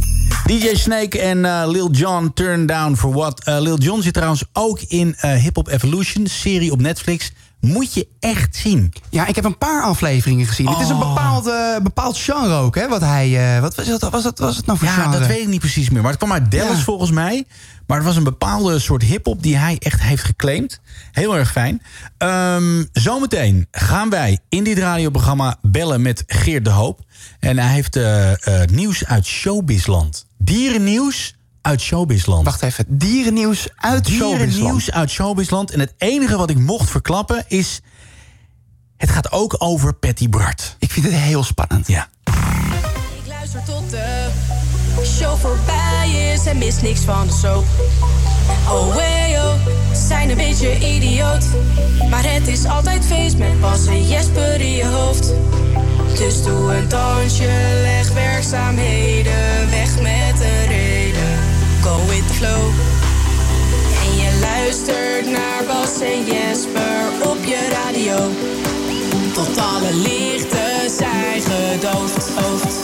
DJ Snake en eh, Lil Jon Turn Down for What. Lil Jon zit trouwens ook in Hip Hop Evolution, serie op Netflix. Moet je echt zien. Ja, ik heb een paar afleveringen gezien. Het is een Oh. bepaald, eh, bepaald genre ook, hè? Wat hij. eh, wat was het, was het, was het nou voor Ja, genre? dat weet ik niet precies meer. Maar het kwam uit Dallas Ja. volgens mij. Maar het was een bepaalde soort hip-hop die hij echt heeft geclaimd. Heel erg fijn. Ehm, zometeen gaan wij in dit radioprogramma bellen met Geert de Hoop. En hij heeft eh, nieuws uit Showbizland. Dierennieuws uit Showbizland. Wacht even, dierennieuws uit Showbizland. Dierennieuws uit Showbizland. En het enige wat ik mocht verklappen is... Het gaat ook over Patty Bart. Ik vind het heel spannend. Ja. Ik luister tot de show voorbij is en mis niks van de soap. Oh hey oh, zijn een beetje idioot. Maar het is altijd feest met Bas en Jesper in je hoofd. Dus doe een dansje, leg werkzaamheden weg met een En je luistert naar Bas en Jesper op je radio. Tot alle lichten zijn gedoofd. Hoofd.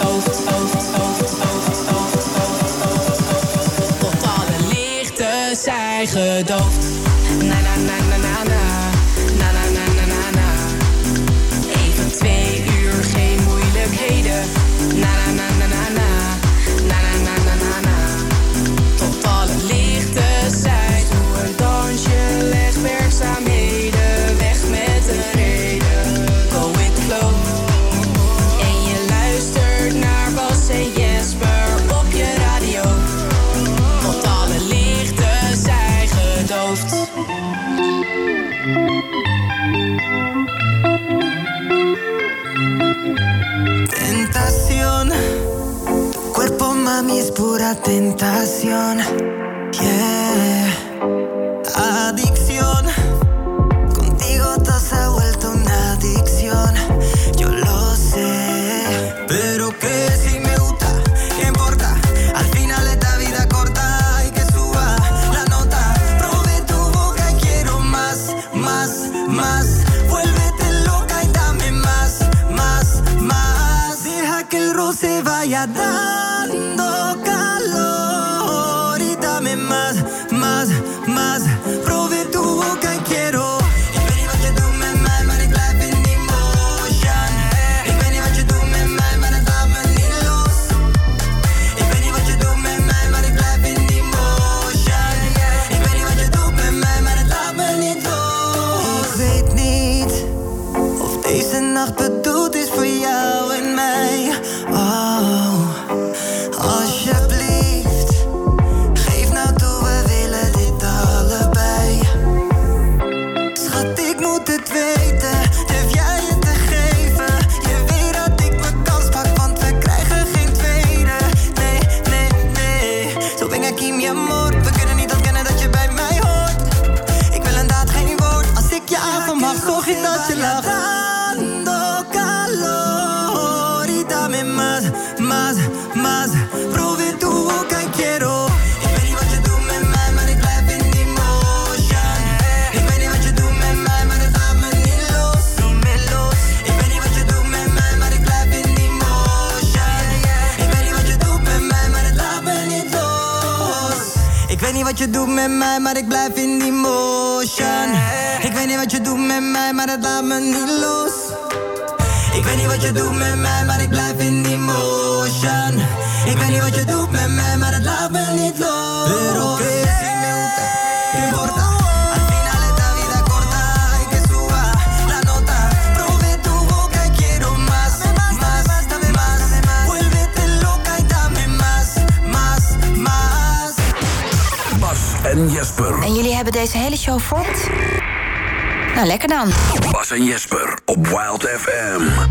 Tot alle lichten zijn gedoofd. Mami es pura tentación. Yeah. Adicción, Nou, lekker dan. Bas en Jesper op Wild FM.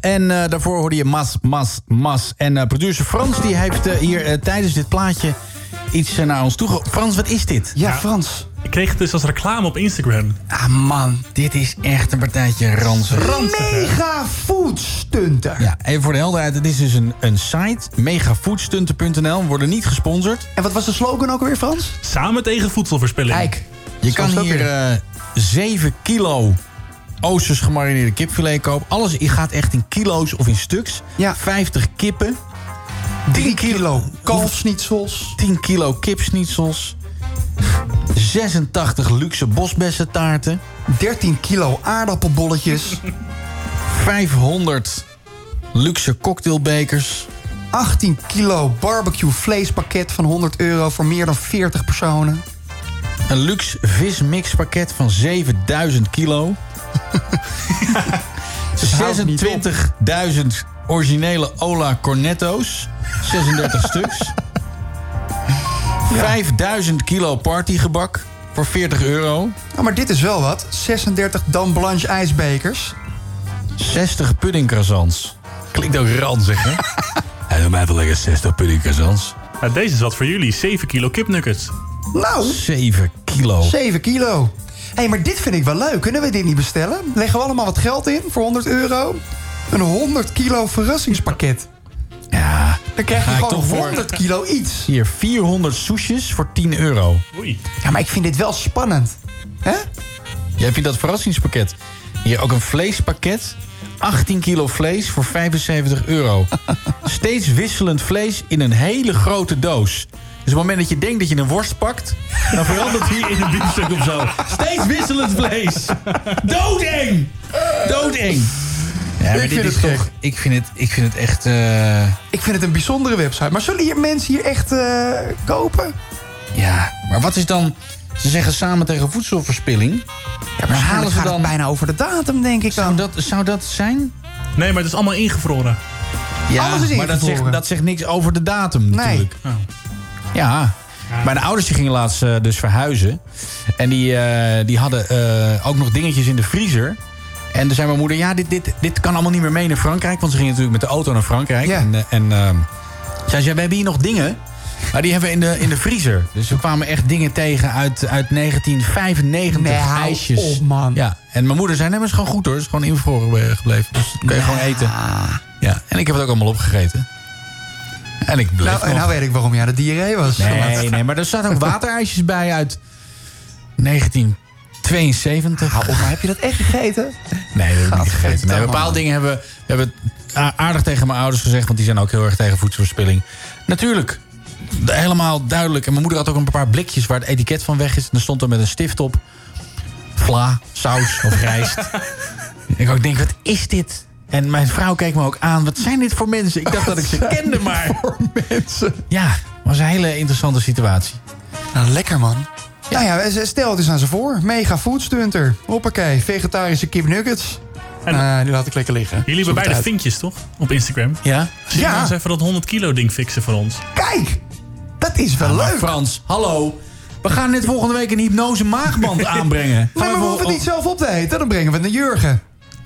En eh, daarvoor hoorde je Mas, Mas, Mas. En uh, producer Frans die heeft eh, hier tijdens dit plaatje iets naar ons toe. Frans, wat is dit? Ja, Frans. Ik kreeg het dus als reclame op Instagram. Ah man, dit is echt een partijtje ranzig. Megafoodstunter. Ja, even voor de helderheid, Dit is dus een, een site. Megafoodstunter.nl, worden niet gesponsord. En wat was de slogan ook weer, Frans? Samen tegen voedselverspilling. Kijk, je kan hier 7 kilo oosters gemarineerde kipfilet koop. Alles gaat echt in kilo's of in stuks. Ja. 50 kippen. 3 kilo kalfsnietsels. 10 kilo kipsnietsels. 86 luxe bosbessentaarten. 13 kilo aardappelbolletjes. 500 luxe cocktailbekers. 18 kilo barbecue vleespakket van 100 euro voor meer dan 40 personen. Een luxe vismixpakket van 7000 kilo. 26.000 originele Ola Cornetto's. 36 stuks. 5000 kilo partygebak voor 40 euro. Nou, maar dit is wel wat. 36 Dan Blanche ijsbekers. 60 puddingcroissants. Klinkt ook ranzig, hè? Hij doet mij lekker 60 puddingcroissants. Nou, deze is wat voor jullie. 7 kilo kipnuggets. Nou. 7 kilo. 7 kilo hey, maar dit vind ik wel leuk. Kunnen we dit niet bestellen? Leggen we allemaal wat geld in voor 100 euro? Een 100 kilo verrassingspakket. Ja, dan krijg je gewoon 100 kilo iets. Hier, 400 soesjes voor 10 euro. Oei. Ja, maar ik vind dit wel spannend. hè? Jij vindt dat verrassingspakket. Hier ook een vleespakket. 18 kilo vlees voor 75 euro. Steeds wisselend vlees in een hele grote doos. Dus op het moment dat je denkt dat je een worst pakt... dan verandert hier in een biefstuk of zo. Steeds wisselend vlees. Doodeng! Doodeng! Ja, maar Ik dit vind is het toch... Ik vind het, ik vind het echt... eh, Ik vind het een bijzondere website. Maar zullen hier mensen hier echt eh, kopen? Ja, maar wat is dan... Ze zeggen samen tegen voedselverspilling. Ja, maar halen ze gaat het dan... bijna over de datum, denk ik Zou dan. dat, zou dat zijn? Nee, maar het is allemaal ingevroren. Ja, Alles is maar dat ingevroren. zegt, dat zegt niks over de datum Nee. natuurlijk. Oh. Ja, mijn ouders die gingen laatst eh, dus verhuizen. En die, eh, die hadden eh, ook nog dingetjes in de vriezer. En toen zei mijn moeder, ja, dit, dit, dit kan allemaal niet meer mee naar Frankrijk. Want ze gingen natuurlijk met de auto naar Frankrijk. Ja. En, en eh, zei ze, we hebben hier nog dingen. Maar die hebben we in de, in de vriezer. Dus we kwamen echt dingen tegen uit, uit 1995. Nee, ijsjes. op, man. Ja, en mijn moeder zei, nee, maar het is gewoon goed hoor. Het is gewoon ingevroren eh, gebleven. Dus dat kun je gewoon eten. Ja, en ik heb het ook allemaal opgegeten. En ik bleef Nou, en nou weet ik waarom jij de diarree was. Nee, nee, maar er zaten ook waterijsjes bij uit 1972. Hou op, maar heb je dat echt gegeten? Nee, dat heb ik niet gegeten. Nee, bepaalde dingen hebben we hebben aardig tegen mijn ouders gezegd... want die zijn ook heel erg tegen voedselverspilling. Natuurlijk, helemaal duidelijk. En mijn moeder had ook een paar blikjes waar het etiket van weg is. En er stond er met een stift op... vla, saus of rijst. ik ook denk, wat is dit? En mijn vrouw keek me ook aan. Wat zijn dit voor mensen? Ik dacht dat ik ze kende, maar... Voor mensen. Ja, het was een hele interessante situatie. Nou, lekker man. Nou ja, stel het eens aan ze voor. Mega foodstunter. Hoppakee, vegetarische kipnuggets. En- En die laat ik lekker liggen. Jullie hebben beide vinkjes, toch? Op Instagram. Ja? Zie je Ja. nou eens even dat 100 kilo ding fixen voor ons? Kijk, dat is wel Ja, maar leuk. Frans, hallo. We gaan net volgende week een hypnose maagband aanbrengen. Nee, maar we hoeven het niet zelf op te eten. Dan brengen we het naar Jurgen.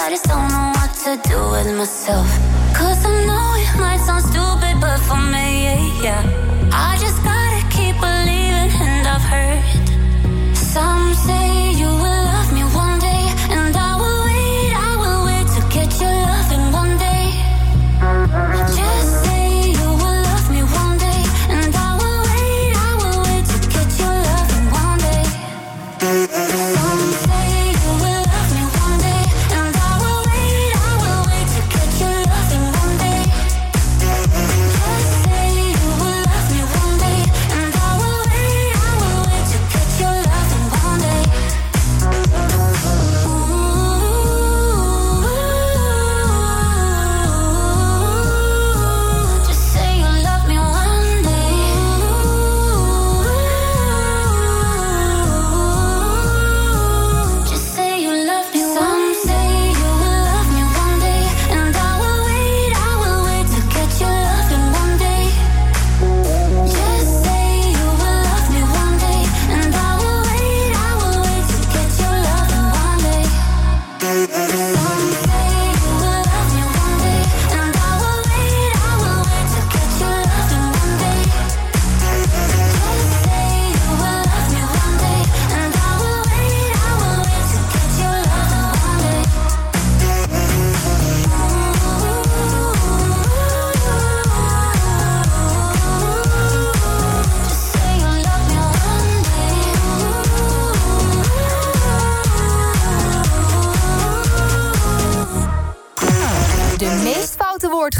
I I just don't know what to do with myself. Cause I know it might sound stupid, but for me, yeah. I just gotta keep believing, and I've heard some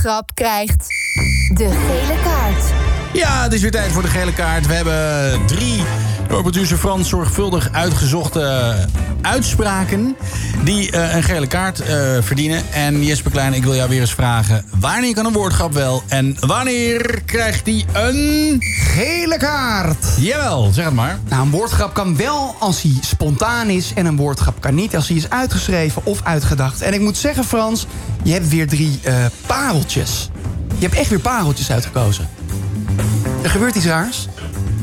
woordgrap krijgt de gele kaart. Ja, het is weer tijd voor de gele kaart. We hebben drie door producer Frans zorgvuldig uitgezochte uitspraken... die eh, een gele kaart eh, verdienen. En Jesper Klein, ik wil jou weer eens vragen... wanneer kan een woordgrap wel en wanneer krijgt hij een... Gele kaart. Jawel, zeg het maar. Nou, een woordgrap kan wel als hij spontaan is... en een woordgrap kan niet als hij is uitgeschreven of uitgedacht. En ik moet zeggen, Frans, je hebt weer drie eh, pareltjes. Je hebt echt weer pareltjes uitgekozen. Er gebeurt iets raars.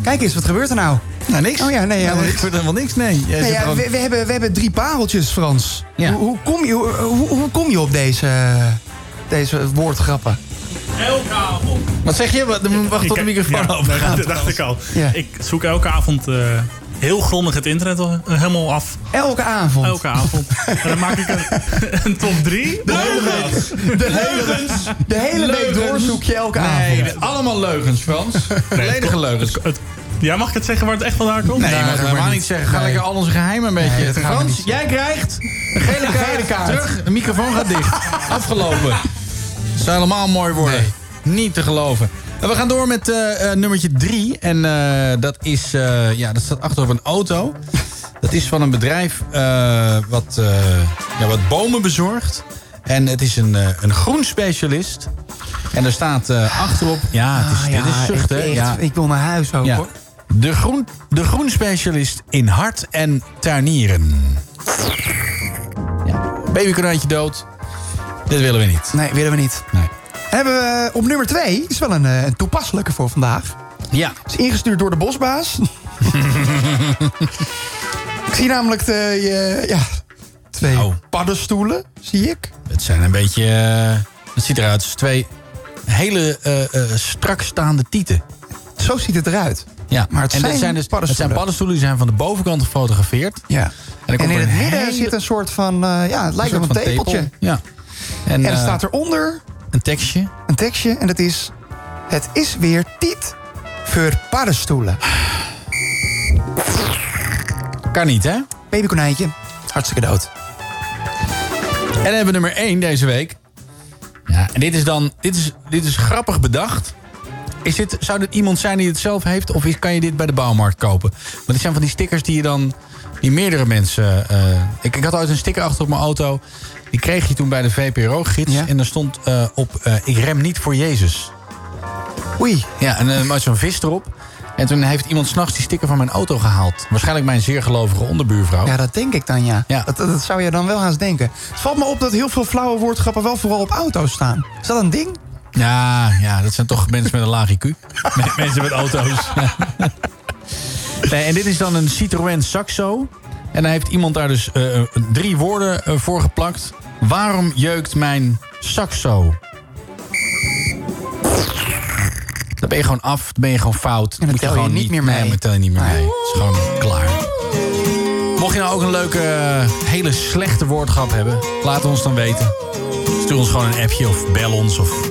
Kijk eens, wat gebeurt er nou? Nou, niks. Oh ja, nee, Ja, helemaal er niks. gebeurt helemaal niks, nee. Ja, gewoon- we, we hebben, we hebben drie pareltjes, Frans. Ja. Hoe, hoe, kom je, hoe, hoe- kom je op deze, deze woordgrappen? Elke avond. Wat zeg je? Wacht tot de Ik- microfoon ja, gaat. Dat dacht ik al. Ja. Ik zoek elke avond eh, heel grondig het internet al- helemaal af. Elke avond? Elke avond. en dan maak ik een, een top 3. De hele, de hele, de hele week Leugens. door zoek je elke Nee, avond. allemaal leugens, Frans. Volledige leugens. Ja, mag ik het zeggen waar het echt vandaan komt? Nee, je mag het helemaal niet zeggen. Ga Nee. lekker al onze geheimen een beetje. Nee, Frans, jij krijgt een gele gele kaart. Terug, de microfoon gaat dicht. Afgelopen. Het zou helemaal mooi worden. Niet te geloven. En we gaan door met eh, eh, nummertje drie. En eh, dat is, eh, ja, dat staat achter op een auto. Dat is van een bedrijf eh, wat, eh, ja, wat bomen bezorgt. En het is een, eh, een groen specialist. En er staat eh, achterop... Ja, het is, Ah, dit is zucht, hè? Ja. Ik wil naar huis ook, Ja. hoor. De, groen, de groenspecialist in hart en tuinieren. Ja. Babykonijntje dood. Dit willen we niet. Nee, willen we niet. Nee. Hebben we op nummer twee, is wel een, eh, een toepasselijke voor vandaag. Ja. Is ingestuurd door de bosbaas. ik zie namelijk de, ja, twee Oh. paddenstoelen, zie ik. Het zijn een beetje... eh, het ziet eruit als twee hele eh, eh, strak staande tieten. Zo ziet het eruit. Ja, Maar het en zijn dit zijn dus, Het zijn paddenstoelen. paddenstoelen die zijn van de bovenkant gefotografeerd. Ja. En, in een het midden hele- zit een soort van, eh, ja, het lijkt wel soort een tepeltje. tepel. Ja. En, En er eh, staat eronder een tekstje. een tekstje en dat is... Het is weer tiet voor paddenstoelen. Kan niet, hè? Babykonijntje, hartstikke dood. En dan hebben we nummer 1 deze week. Ja, en dit is dan... Dit is, dit is grappig bedacht. Is dit, zou dit iemand zijn die het zelf heeft? Of is, kan je dit bij de bouwmarkt kopen? Want dit zijn van die stickers die je dan... Die meerdere mensen... eh, ik, ik had ooit een sticker achter op mijn auto. Die kreeg je toen bij de VPRO-gids. En daar stond eh, op... eh, ik rem niet voor Jezus. Oei. Ja, en dan was zo'n vis erop. En toen heeft iemand s'nachts die sticker van mijn auto gehaald. Waarschijnlijk mijn zeer gelovige onderbuurvrouw. Ja, dat denk ik dan, ja. Ja. Dat, dat, dat zou je dan wel haast denken. Het valt me op dat heel veel flauwe woordgrappen wel vooral op auto's staan. Is dat een ding? Ja, ja, dat zijn toch mensen met een laag IQ. Men- mensen met auto's. nee, en dit is dan een Citroën Saxo. En dan heeft iemand daar dus eh, drie woorden eh, voor geplakt. Waarom jeukt mijn Saxo? Dan ben je gewoon af, dan ben je gewoon fout. dan Moet tel je gewoon niet meer mee. Nee, dan tel je niet meer mee. Het is gewoon klaar. Mocht je nou ook een leuke, eh, hele slechte woordgrap hebben... laat ons dan weten. Stuur ons gewoon een appje of bel ons of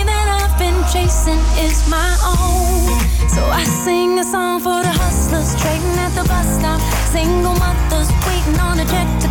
chasing is my own. So I sing a song for the hustlers trading at the bus stop. Single mothers waiting on a check to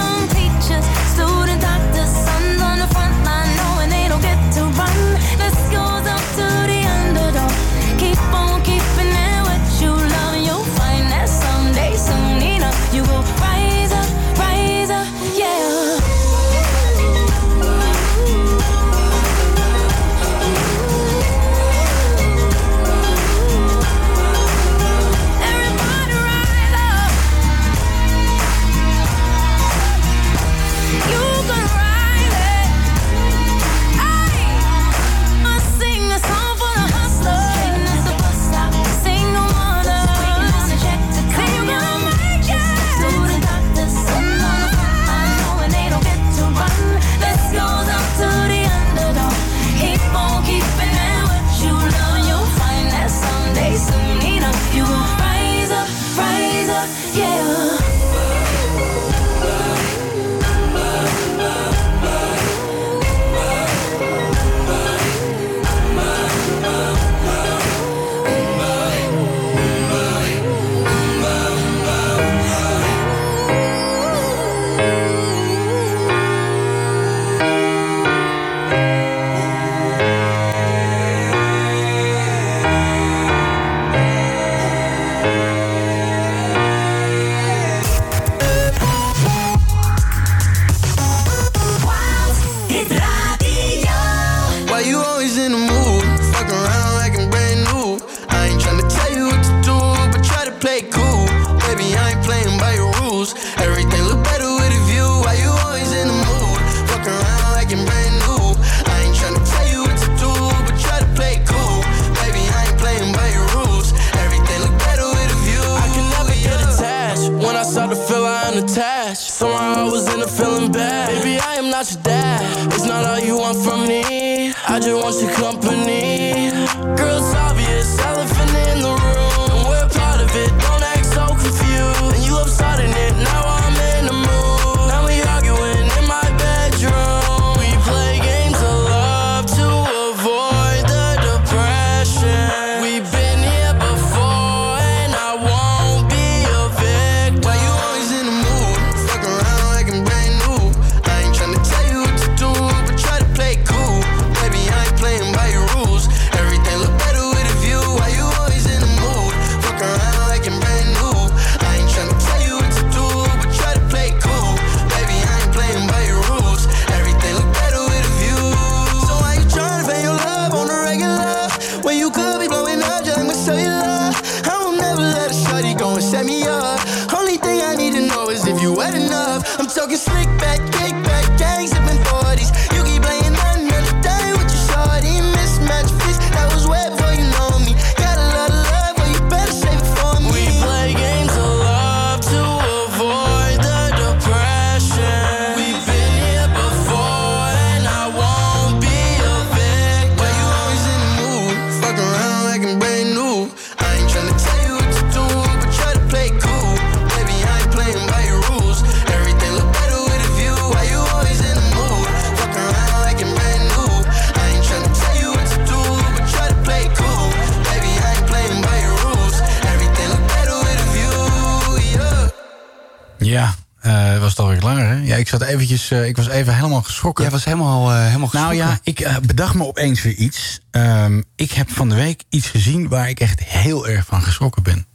ik zat eventjes, eh, ik was even helemaal geschrokken. Jij was helemaal, uh, helemaal geschrokken. Nou ja, ik eh, bedacht me opeens weer iets. Ehm, ik heb van de week iets gezien waar ik echt heel erg van geschrokken ben.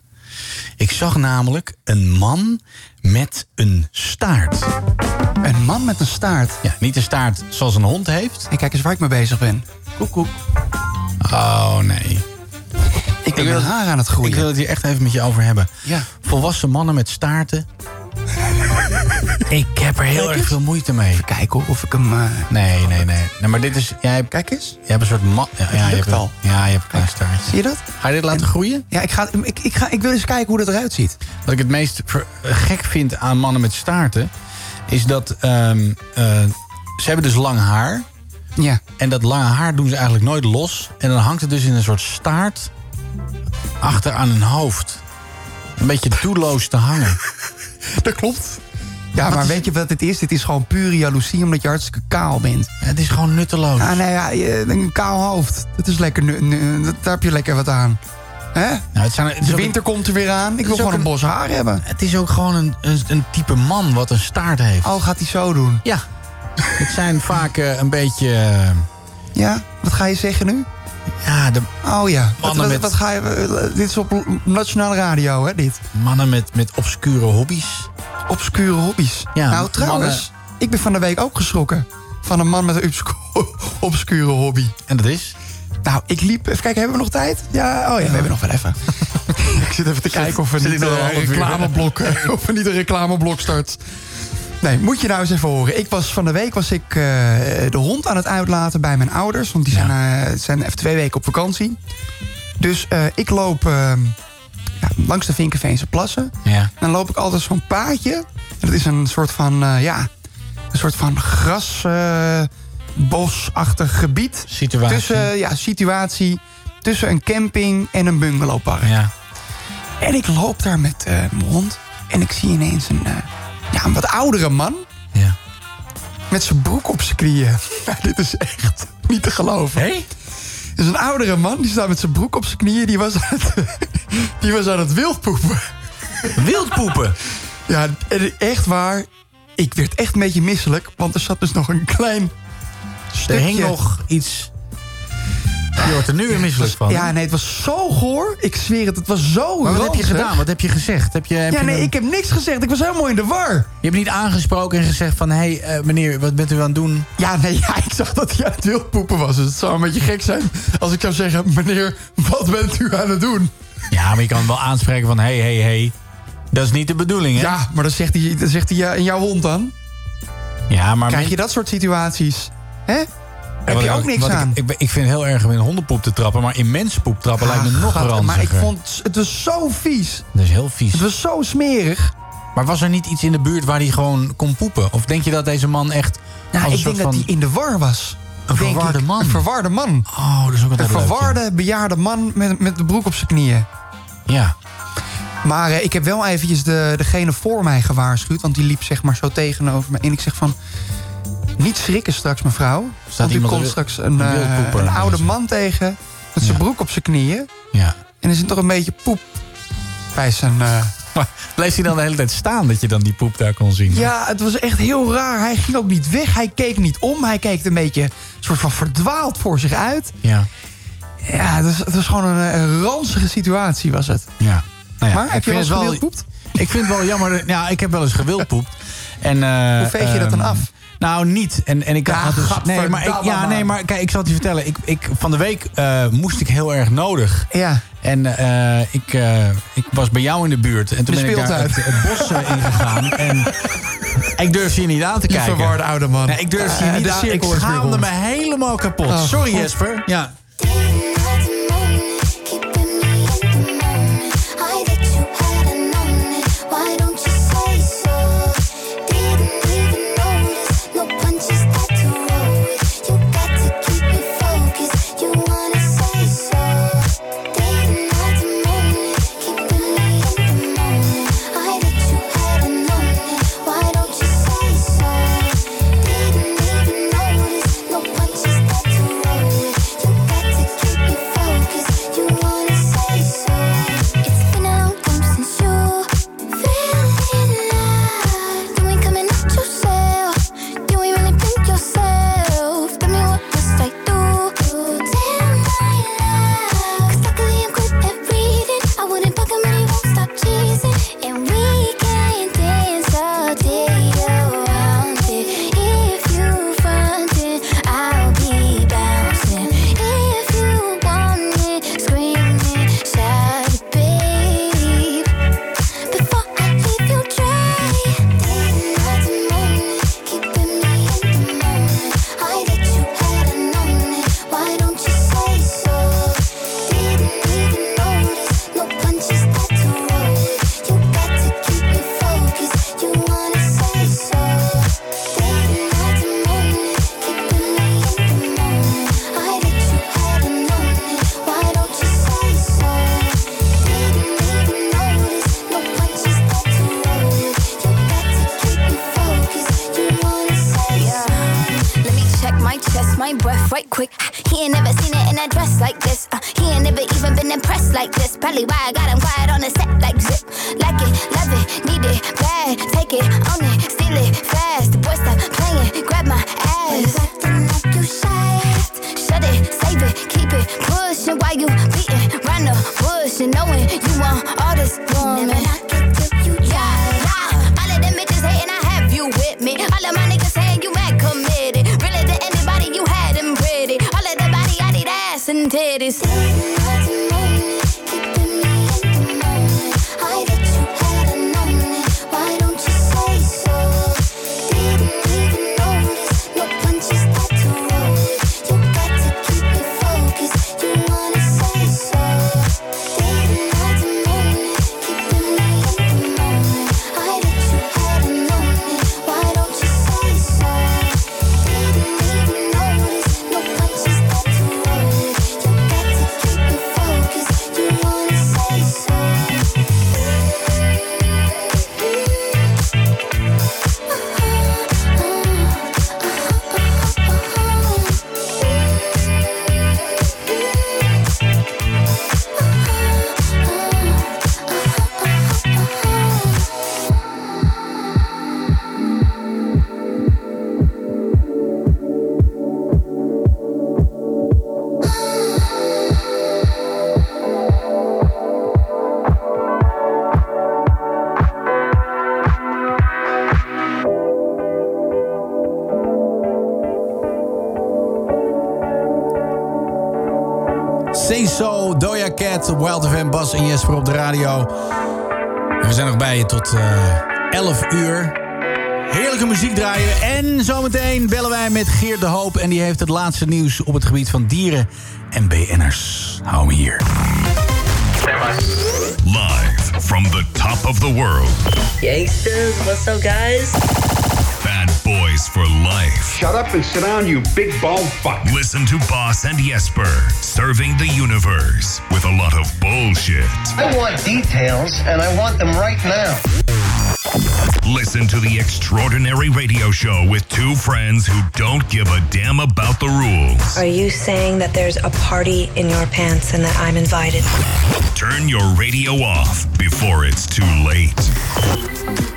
Ik zag namelijk een man met een staart. Een man met een staart? Ja, niet een staart zoals een hond heeft. En kijk eens waar ik mee bezig ben. Koek, koek. Oh, nee. Ik ben ik wil, haar aan het groeien. Ik wil het hier echt even met je over hebben. Ja. Volwassen mannen met staarten ik heb er heel erg veel moeite mee. Even kijken of ik hem... Eh, nee, nee, nee, Maar dit is... Jij hebt, Kijk eens. Je hebt een soort... Ja, ja, je hebt, al. Ja, je hebt een staart. Zie je dat? Ga je dit laten groeien? Ja, ik, ga, ik, ik, ga, ik wil eens kijken hoe dat eruit ziet. Wat ik het meest gek vind aan mannen met staarten... is dat... Ehm, eh, ze hebben dus lang haar. Ja. En dat lange haar doen ze eigenlijk nooit los. En dan hangt het dus in een soort staart... achter aan hun hoofd. Een beetje doelloos te hangen. dat klopt. Ja, maar weet je wat het is? Het is gewoon pure jaloezie omdat je hartstikke kaal bent. Het is gewoon nutteloos. Ah, nee, ja, nou een kaal hoofd. Dat is lekker, daar heb je lekker wat aan. Hè? Nou, het zijn, de winter komt er weer aan. Ik wil gewoon een, bos haar hebben. Het is ook gewoon een, een, een, type man wat een staart heeft. Oh, gaat hij zo doen? Ja. het zijn vaak eh, een beetje... Eh, ja, wat ga je zeggen nu? Ja, de Oh ja. Mannen wat, met- wat ga je... eh, dit is op Nationale Radio, hè, dit? mannen met, met obscure hobby's. Obscure hobby's. Ja, nou, trouwens, mannen- ik ben van de week ook geschrokken. Van een man met een obscu- obscure hobby. En dat is? Nou, ik liep... Even kijken, hebben we nog tijd? Ja, oh ja, we hebben nog wel even. ik zit even te kijken of we niet eh, een reclameblok... of we niet een reclameblok start. Nee, moet je nou eens even horen. Ik was van de week was ik eh, de hond aan het uitlaten bij mijn ouders. Want die zijn, eh, zijn even twee weken op vakantie. Dus eh, ik loop eh, ja, langs de Vinkenveense plassen. Ja. Dan loop ik altijd zo'n paadje. En dat is een soort van, ja, een soort van gras, eh, bosachtig gebied. Situatie. Tussen, ja, situatie tussen een camping en een bungalowpark. Ja. En ik loop daar met mijn hond. En ik zie ineens een, ja, een wat oudere man. Ja. Met zijn broek op zijn knieën. Dit is echt niet te geloven. Hé? Dus een oudere man, die staat met zijn broek op zijn knieën. Die was aan het, die was aan het wildpoepen. Wildpoepen? Ja, echt waar. Ik werd echt een beetje misselijk. Want er zat dus nog een klein stukje... Er hing nog iets... Je wordt er nu weer misselijk van. Ja, nee, het was zo goor. Ik zweer het, het was zo Maar wat heb je gedaan? Wat heb je gezegd? Heb je, heb Ja, je nee, een- ik heb niks gezegd. Ik was helemaal in de war. Je hebt niet aangesproken en gezegd van... hé, hey, eh, meneer, wat bent u aan het doen? Ja, nee, ja, ik zag dat hij aan het wildpoepen was. Dus het zou een beetje gek zijn als ik zou zeggen... meneer, wat bent u aan het doen? Ja, maar je kan wel aanspreken van... hé, hé, hé, dat is niet de bedoeling, hè? Ja, maar dan zegt hij, dan zegt hij ja, en jouw hond dan? Ja, maar... Krijg je dat soort situaties? Hè? Heb je ik ook niks wat aan? Ik, ik, ik vind het heel erg om in hondenpoep te trappen... maar in mensenpoep trappen lijkt me nog Ah, gat, ranziger. Maar ik vond het was zo vies. Dat is heel vies. Het was zo smerig. Maar was er niet iets in de buurt waar hij gewoon kon poepen? Of denk je dat deze man echt... Een ik denk dat hij in de war was. Een verwarde man. Een verwarde man. Oh, dat is ook Een altijd leuk, ja. verwarde, bejaarde man met, met de broek op zijn knieën. Ja. Maar eh, ik heb wel eventjes de, degene voor mij gewaarschuwd. Want die liep zeg maar zo tegenover me. En ik zeg van... Niet schrikken straks, mevrouw. want u komt straks een, een eh, een oude man tegen... met zijn broek op zijn knieën. Ja. En er zit toch een beetje poep bij zijn... eh, Maar bleef hij dan de hele tijd staan dat je dan die poep daar kon zien? Ja, het was echt heel raar. Hij ging ook niet weg. Hij keek niet om. Hij keek een beetje soort van verdwaald voor zich uit. Ja. Ja, het was, het was gewoon een, een ranzige situatie was het. Ja. Nou ja, Maar heb je wel eens gewildpoept? Ik vind het wel jammer. Ja, ik heb wel eens gewildpoept. En, eh, Hoe veeg je dat dan ehm, af? Nou, niet. En, en ik Ja, had dus, nee, maar ik, ja, nee, maar kijk, ik zal het je vertellen. Ik, ik, van de week eh, moest ik heel erg nodig. Ja. En eh, ik, eh, ik was bij jou in de buurt. En toen De ben ik daar het, het bos ingegaan. En ik durfde je niet aan te Die kijken. verwarde oude man. Nee, ik durfde je niet aan. Ik cirkel is weer schaamde me helemaal kapot. Oh, Sorry God. Jesper. Ja. En Jesper op de radio. We zijn nog bij je tot eh, uh, 11 uur. Heerlijke muziek draaien. En zometeen bellen wij met Geert de Hoop. En die heeft het laatste nieuws op het gebied van dieren en BN'ers. Hou me hier. Live from the top of the world. Gangsters, what's up guys? Bad boys for life. Shut up and sit down, you big bald fuck. Listen to Boss and Jesper, serving the universe with a lot of bullshit. I want details, and I want them right now. Listen to the extraordinary radio show with two friends who don't give a damn about the rules. Are you saying that there's a party in your pants and that I'm invited? Turn your radio off before it's too late.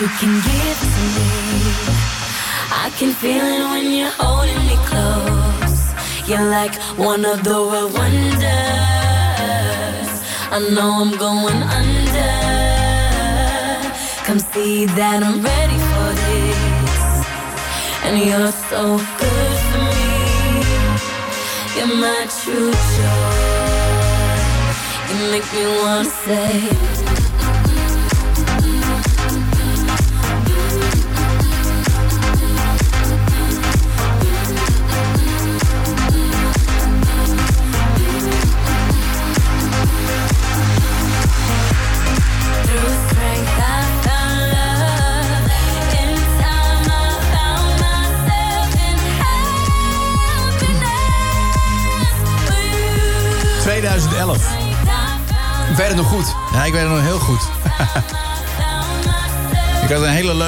You can give to me. I can feel it when you're holding me close. You're like one of the world wonders. I know I'm going under. Come see that I'm ready for this. And you're so good for me. You're my true joy. You make me wanna say.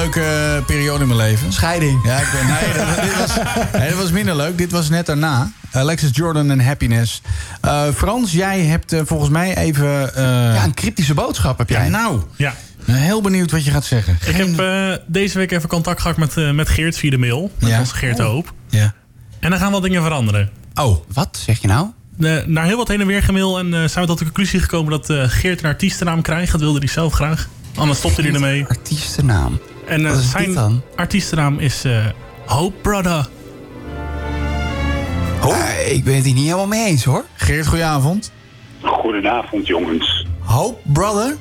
Leuke eh, periode in mijn leven. Scheiding. Ja, ik ben, nee, dat, dit was, nee, dat was minder leuk. Dit was net daarna. Alexis Jordan en Happiness. Eh, Frans, jij hebt eh, volgens mij even... eh, Ja, een cryptische boodschap heb jij. ja, nou, Ja. heel benieuwd wat je gaat zeggen. Ik heb eh, deze week even contact gehad met, eh, met Geert via de mail. Met Ja. onze Geert Hoop. Ja. En dan gaan wat dingen veranderen. Oh, Wat zeg je nou? De, naar heel wat heen en weer gemail en eh, zijn we tot de conclusie gekomen dat eh, Geert een artiestennaam krijgt. Dat wilde hij zelf graag. Anders stopte hij ermee. Artiestennaam. En Wat is zijn dit dan? artiestennaam is eh, Hope Brother. Eh, ik ben het hier niet helemaal mee eens hoor. Geert, goedenavond. Goedenavond, jongens. Hope Brother?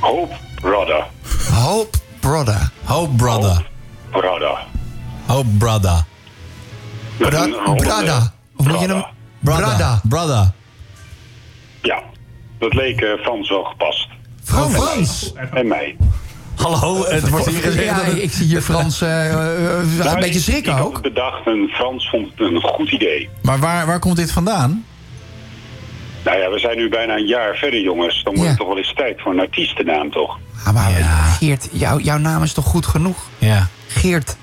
Hope Brother. Hope Brother. Hope Brother. Brother. Hope Brother. Bra- een rollende Brada. Of moet je hem... brother. Brada. Brother. Ja, dat leek eh, Frans wel gepast. Frans. Frans. En mij. Hallo, het wordt hier gezegd Ja, dat het- ik zie hier Frans eh, eh, eh, een beetje ik- schrikken ik had ook. het bedacht en Frans vond het een goed idee. Maar waar, waar komt dit vandaan? Nou ja, we zijn nu bijna een jaar verder, jongens. Dan wordt Ja. het toch wel eens tijd voor een artiestennaam, toch? Ah, maar Geert, jou- jouw naam is toch goed genoeg? Ja. Geert.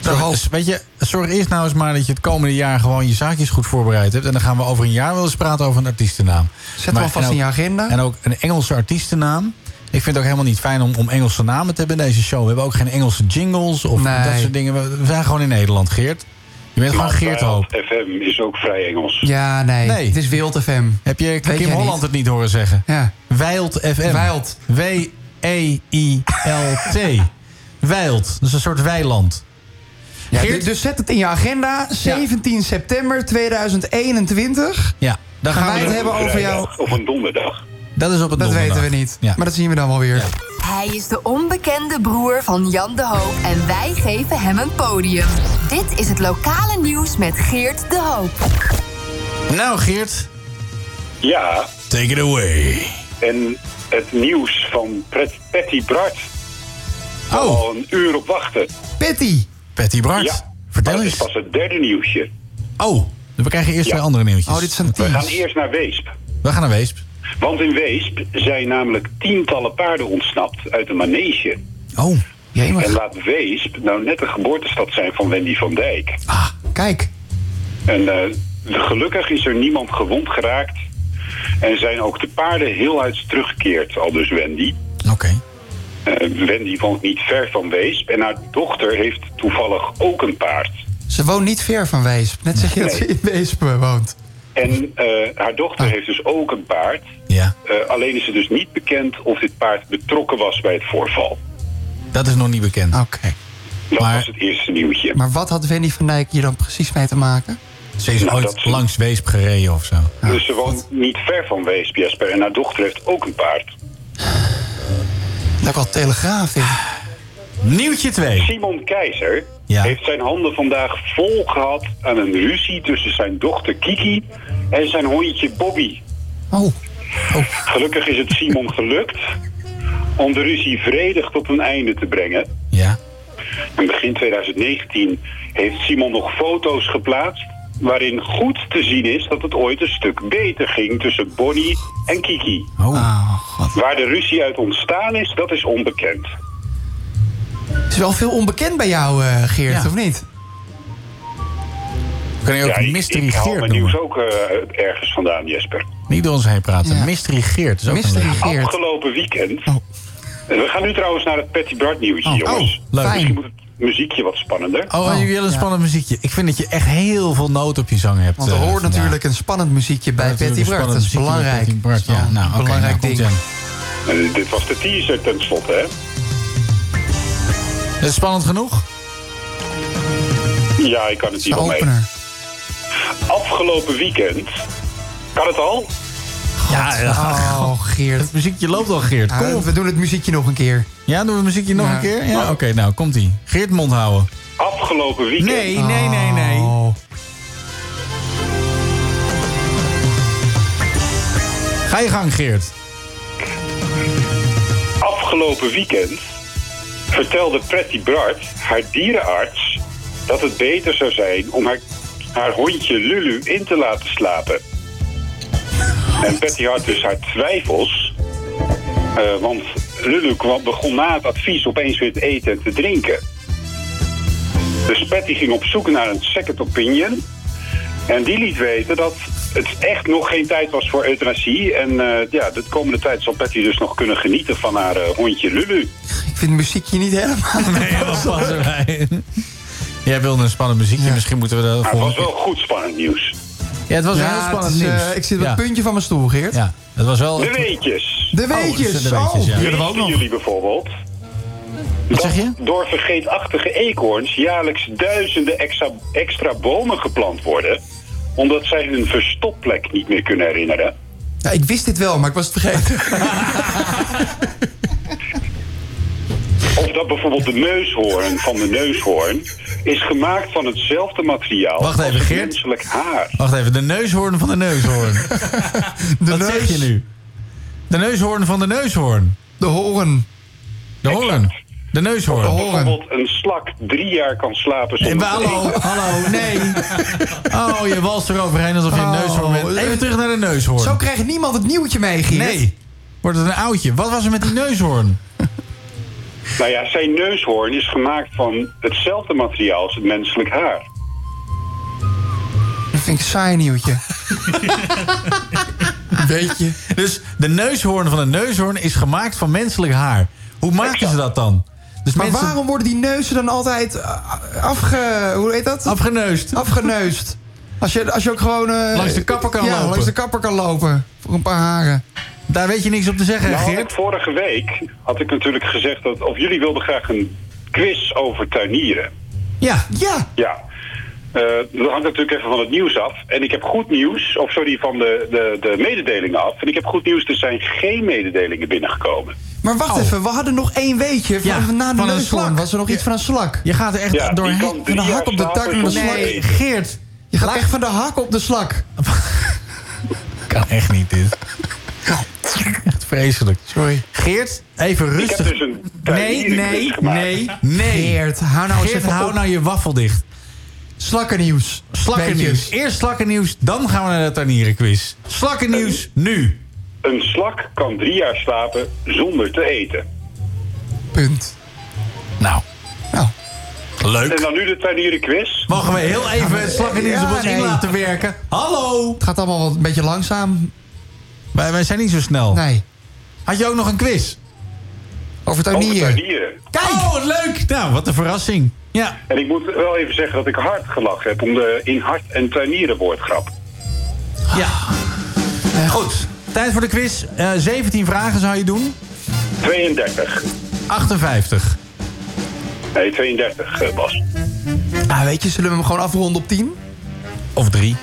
Zo, dus weet je, zorg eerst nou eens maar dat je het komende jaar gewoon je zaakjes goed voorbereid hebt. En dan gaan we over een jaar wel eens praten over een artiestennaam. Zet hem alvast in je agenda. En ook een Engelse artiestennaam. Ik vind het ook helemaal niet fijn om, om Engelse namen te hebben in deze show. We hebben ook geen Engelse jingles of Nee. dat soort dingen. We we zijn gewoon in Nederland, Geert. Je bent gewoon Geert Hoop. FM is ook vrij Engels. Ja, nee. Nee. Het is Wild FM. Heb je Weet Kim Holland niet? het niet horen zeggen? Ja. Wild FM. Wild. W-E-I-L-T. Wild. Dat is een soort weiland. Ja, Geert? du- dus zet het in je agenda. 17 september 2021. Ja, dan Gaan gaan, wij we het hebben over jou. Of een donderdag. Dat is op het Dat donderdag. weten we niet. Ja. Maar dat zien we dan wel weer. Hij is de onbekende broer van Jan de Hoop en wij geven hem een podium. Dit is het lokale nieuws met Geert de Hoop. Nou, Geert, Ja, take it away. en het nieuws van Pret Patty Bart. Oh. al een uur op wachten. Patty. Patty Bart, Ja. vertel Dat is eens. pas het derde nieuwsje. Oh, we krijgen eerst Ja. twee andere nieuwtjes. Oh, dit is een We gaan eerst naar Weesp. We gaan naar Weesp. Want in Weesp zijn namelijk tientallen paarden ontsnapt uit een manege. Oh, En Jemig. laat Weesp nou net de geboortestad zijn van Wendy van Dijk. Ah, kijk. En eh, gelukkig is er niemand gewond geraakt. En zijn ook de paarden heel uit teruggekeerd, al dus Wendy. oké. Eh, Wendy woont niet ver van Weesp. En haar dochter heeft toevallig ook een paard. Ze woont niet ver van Weesp. Net zeg je dat ze in Weesp woont. En eh, haar dochter Ah. heeft dus ook een paard. Ja, Eh, alleen is het dus niet bekend of dit paard betrokken was bij het voorval. dat is nog niet bekend. Oké. Dat Maar- was het eerste nieuwtje. Maar wat had Wendy van Dijk hier dan precies mee te maken? Ze is Nou, ooit langs Weesp gereden of zo. dus ze woont niet ver van Weesp, Jesper. En haar dochter heeft ook een paard. Dat ik al telegraaf in. Nieuwtje 2. Simon Keizer Ja. heeft zijn handen vandaag vol gehad aan een ruzie tussen zijn dochter Kiki en zijn hondje Bobby. Oh. Gelukkig is het Simon gelukt om de ruzie vredig tot een einde te brengen. Ja. En begin 2019 heeft Simon nog foto's geplaatst waarin goed te zien is dat het ooit een stuk beter ging tussen Bonnie en Kiki. Oh. Oh, god. Waar de ruzie uit ontstaan is, dat is onbekend. Er is wel veel onbekend bij jou, eh, Geert, Ja. of niet? Kan je ook ik, Mystery ik haal Geert mijn nieuws noemen? ook eh, ergens vandaan, Jesper. Niet door ons heen praten. Ja. Mystery Geert is ook Mystery een. Geert. Afgelopen weekend Oh. We gaan nu trouwens naar het Patty Bart nieuwtje, jongens. leuk. Misschien moet het muziekje wat spannender. Oh, jullie willen een spannend muziekje. Ik vind dat je echt heel veel noot op je zang hebt. Want er eh, hoort vandaag. natuurlijk een spannend muziekje bij Patty Bart. Dat is belangrijk. Bart, ja. Nou, oké, belangrijk nou, ding. En dit was de teaser ten slotte, hè? Is het spannend genoeg? Ja, ik kan het hier wel mee. Afgelopen weekend... Kan het al? Ja, Oh, Geert. Het muziekje loopt al, Geert. Kom Ah, op. we doen het muziekje nog een keer. Ja, doen we het muziekje nog Ja. een keer? Ja, oké, nou, komt-ie. Geert mond houden. Afgelopen weekend... Nee, nee, nee, nee. Oh. Ga je gang, Geert. Afgelopen weekend vertelde Patty Bart, haar dierenarts, dat het beter zou zijn om haar, haar hondje Lulu in te laten slapen. En Patty had dus haar twijfels, eh, want Lulu kwam, begon na het advies opeens weer te eten en te drinken. Dus Patty ging op zoek naar een second opinion. En die liet weten dat het echt nog geen tijd was voor euthanasie. En eh, ja, de komende tijd zal Patty dus nog kunnen genieten van haar eh, hondje Lulu. Ik vind het muziekje niet helemaal... Nee, dat passen wij. Jij wilde een spannend muziekje. Misschien moeten we dat Maar het was wel goed spannend nieuws. Ja, het was Ja, een heel spannend is, eh, nieuws. ik zit op Ja. het puntje van mijn stoel, Geert. Ja, het was wel... De weetjes. De Oh, dat weetjes. zijn de weetjes. Oh, jullie bijvoorbeeld... Wat zeg je? Door vergeetachtige eekhoorns jaarlijks duizenden extra, extra bomen geplant worden... omdat zij hun verstopplek niet meer kunnen herinneren. Ja, ik wist dit wel, maar ik was het vergeten. Of dat bijvoorbeeld de neushoorn van de neushoorn... is gemaakt van hetzelfde materiaal Wacht even, als het Geert. menselijk haar. Wacht even, de neushoorn van de neushoorn. Wat zeg je nu? De neushoorn van de neushoorn. De hoorn. De hoorn. De neushoorn. Dat bijvoorbeeld een slak drie jaar kan slapen Nee, zonder te hallo, hallo, nee. Oh, je walst eroverheen alsof je een Oh, neushoorn bent. Even terug naar de neushoorn. Zo krijgt niemand het nieuwtje mee, Geert. Nee. Wordt het een oudje? Wat was er met die neushoorn? Nou ja, zijn neushoorn is gemaakt van hetzelfde materiaal als het menselijk haar. Dat vind ik een saai nieuwtje. Weet je. Dus de neushoorn van een neushoorn is gemaakt van menselijk haar. Hoe maken ze dat dan? Dus Maar mensen- waarom worden die neuzen dan altijd eh, afge... Hoe heet dat? Afgeneust. Afgeneust. Als je, als je ook gewoon... eh, Langs de kapper kan ja, lopen. langs de kapper kan lopen. Voor een paar haren. Daar weet je niks op te zeggen, Nou, Geert. vorige week had ik natuurlijk gezegd dat... of jullie wilden graag een quiz over tuinieren. Ja. Ja. Ja. Eh, dat hangt natuurlijk even van het nieuws af. En ik heb goed nieuws, of sorry, van de, de, de mededelingen af. En ik heb goed nieuws, er zijn geen mededelingen binnengekomen. Maar wacht even, we hadden nog één weetje. Van, Ja, na de van een slak. was er nog iets van een slak. Je gaat er echt Ja, doorheen. kan Van de hak op de tak naar de slak. Nee. Geert. Je gaat echt van de hak op de slak. Kan echt niet, dit. Echt vreselijk. Sorry. Geert, even Ik heb rustig. dus een Nee, nee, nee, nee. Geert, hou nou eens Geert, even hou nou je waffel dicht. Slakkennieuws. Slakkennieuws. Eerst slakkennieuws, dan gaan we naar de tuinierenquiz. Slakkennieuws, nu. Een slak kan drie jaar slapen zonder te eten. Punt. Nou. Nou. Leuk. En dan nu de tuinierenquiz. Mogen we heel even het Ja, ons in nee. laten werken? Hallo. Het gaat allemaal wat een beetje langzaam. Wij, wij zijn niet zo snel. Nee. Had je ook nog een quiz? Over Over tuinieren. tuinieren. Kijk! Oh, wat leuk! Nou, wat een verrassing. Ja. En ik moet wel even zeggen dat ik hard gelachen heb om de in hart en tuinieren woordgrap. Ja. Goed. Tijd voor de quiz. Eh 17 vragen zou je doen. 32. 58. Nee, 32, eh, Bas. Ah, weet je, zullen we hem gewoon afronden op 10? Of drie.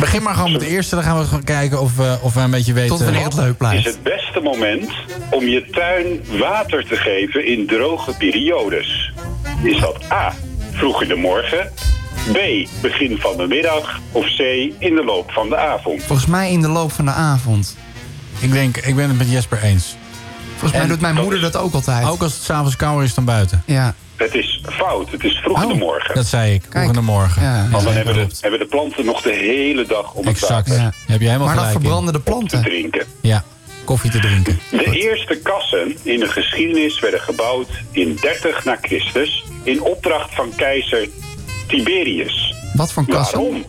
Begin maar gewoon met de eerste. Dan gaan we gewoon kijken of, we of we een beetje weten... Tot wanneer het leuk is blijft. het beste moment om je tuin water te geven in droge periodes? Is dat A, vroeg in de morgen, B, begin van de middag of C, in de loop van de avond? Volgens mij in de loop van de avond. Ik denk, ik ben het met Jesper eens. Volgens mij En doet mijn moeder dat ook altijd. Ook als het s'avonds kouder is dan buiten. Ja. Het is fout, het is vroeg in de morgen. Oh, Dat zei ik. Vroeg in de morgen. Ja. Want dan hebben de, hebben de planten nog de hele dag om het Exact. water Ja. Heb je helemaal Maar dan verbranden de te planten. drinken. Ja. Koffie te drinken. De eerste kassen in de geschiedenis werden gebouwd in 30 na Christus in opdracht van keizer Tiberius. Wat voor kassen? Waarom?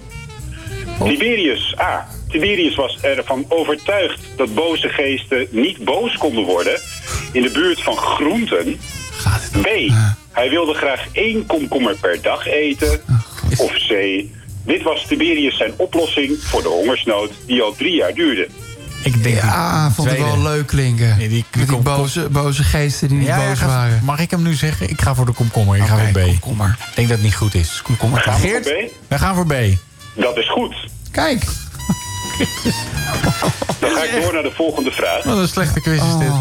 Tiberius A. Tiberius was ervan overtuigd dat boze geesten niet boos konden worden in de buurt van groenten. B. Hij wilde graag één komkommer per dag eten. Of C. Dit was Tiberius zijn oplossing voor de hongersnood die al drie jaar duurde. Ik denk Ja, vond het wel leuk klinken. Met die boze, boze geesten die niet Ja, boos ga- waren. Mag ik hem nu zeggen? Ik ga voor de komkommer. Ik ga voor B. Komkommer. Ik denk dat het niet goed is. Komkommer. Gaan we Geert? voor B? We gaan voor B. Dat is goed. Kijk. Dan ga ik door naar de volgende vraag. Wat een slechte quiz is dit.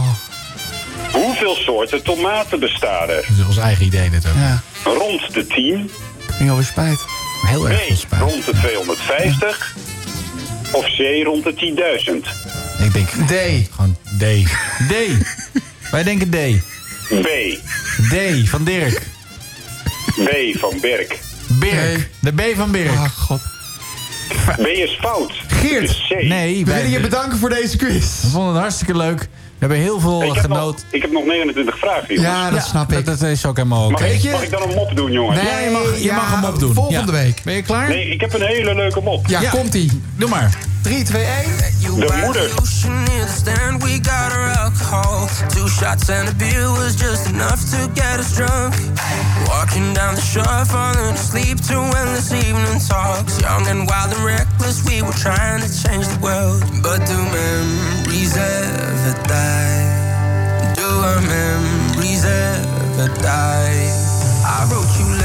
Hoeveel soorten tomaten bestaan er? Dat is ons eigen idee dit ook. Ja. Rond de 10. Ging alweer spijt. Heel erg veel spijt. Rond de 250. Of C. Rond de 10.000. Ik denk D. gewoon D. D. Wij denken D. B. D van Dirk. B van Berk. Birk. De B van Birk. Ah, god. B is fout. Geert. C. Nee, We wij willen je bedanken voor deze quiz. we vonden het hartstikke leuk. We hebben heel veel Ik heb, nog, genoten. ik heb nog 29 vragen, jongens. Ja, dat snap ik. Dat, dat is ook helemaal oké. mag, weet ik, je- mag ik dan een mop doen, jongens? Nee, Ja, je mag, je ja, mag hem opdoen. volgende Ja. week. Ben je klaar? Nee, ik heb een hele leuke mop. Ja, Ja. komt-ie. Doe maar. 3, 2, 1. De moeder. Ocean near the stand, we got our alcohol. Two shots and a beer was just enough to get us drunk. Walking down the shore, falling asleep to endless evening talks. Young and wild and reckless, we were trying to change the world. But do memories ever die? Do our memories ever die? I wrote you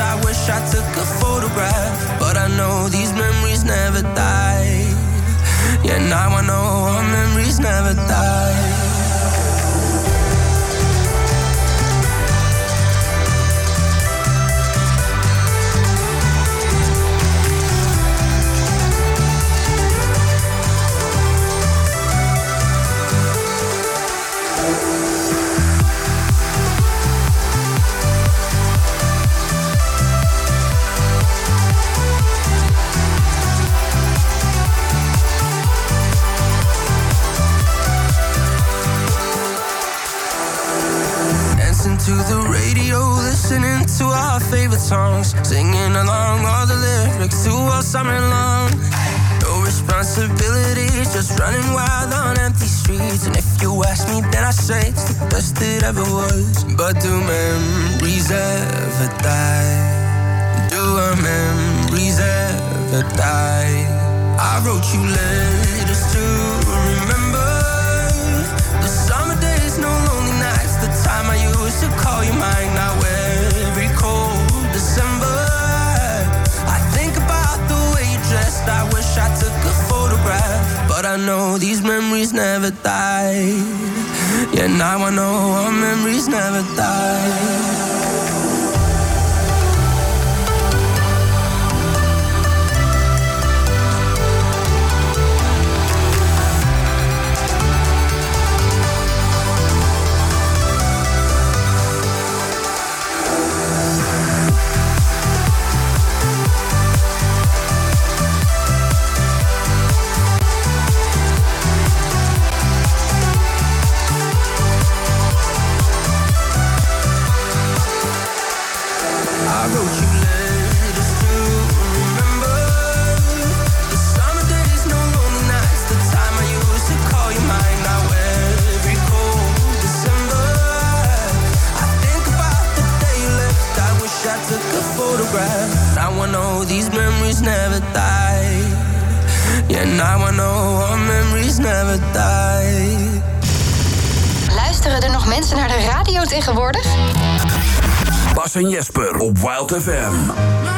I wish I took a photograph, but I know these memories never die. Yeah, now I know our memories never die. To our favorite songs, singing along all the lyrics to all summer long. No responsibilities, just running wild on empty streets. And if you ask me, then I say it's the best it ever was. But do memories ever die? Do our memories ever die? I wrote you letters to remember the summer days, no lonely nights. The time I used to call you mine. Wish I took a photograph, but I know these memories never die. Yeah, now I know our memories never die. I know these memories never die. Yeah, now I know our memories never die. Luisteren er nog mensen naar de radio tegenwoordig? Bas en Jesper op Wild FM.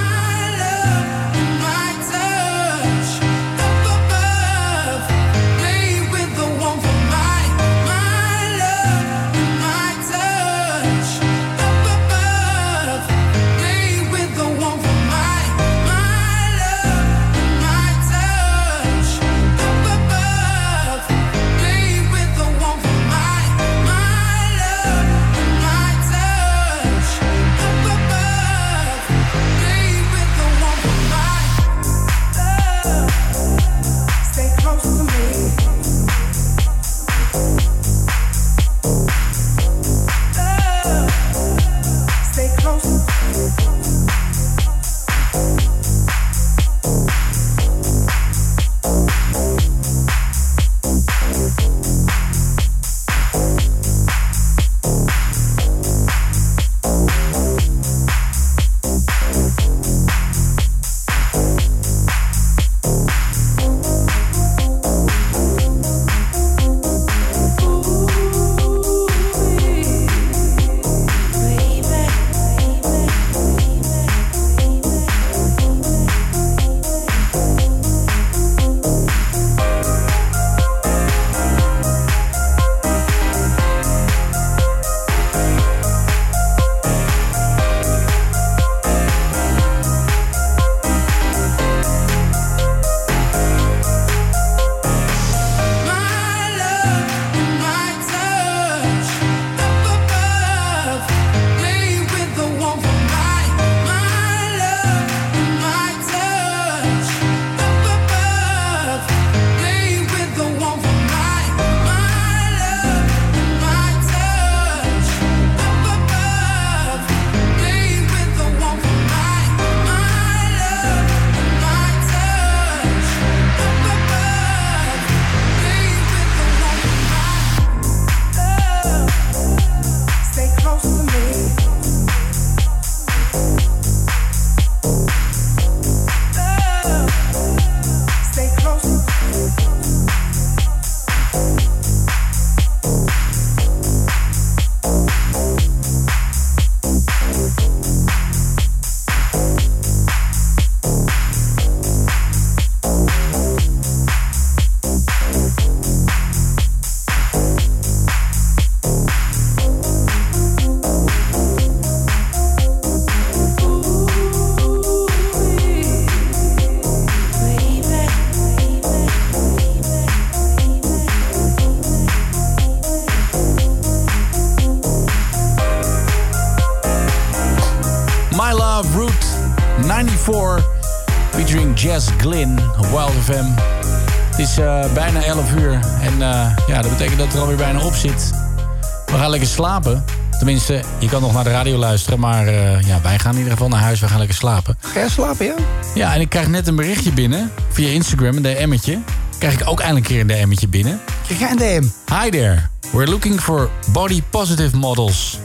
Gaan lekker slapen. Tenminste, je kan nog naar de radio luisteren, maar eh, ja, wij gaan in ieder geval naar huis. We gaan lekker slapen. Ga jij slapen, ja? Ja, en ik krijg net een berichtje binnen via Instagram, een DM'tje. Krijg ik ook eindelijk een keer een DM'tje binnen. Krijg jij een DM? Hi there. We're looking for body positive models.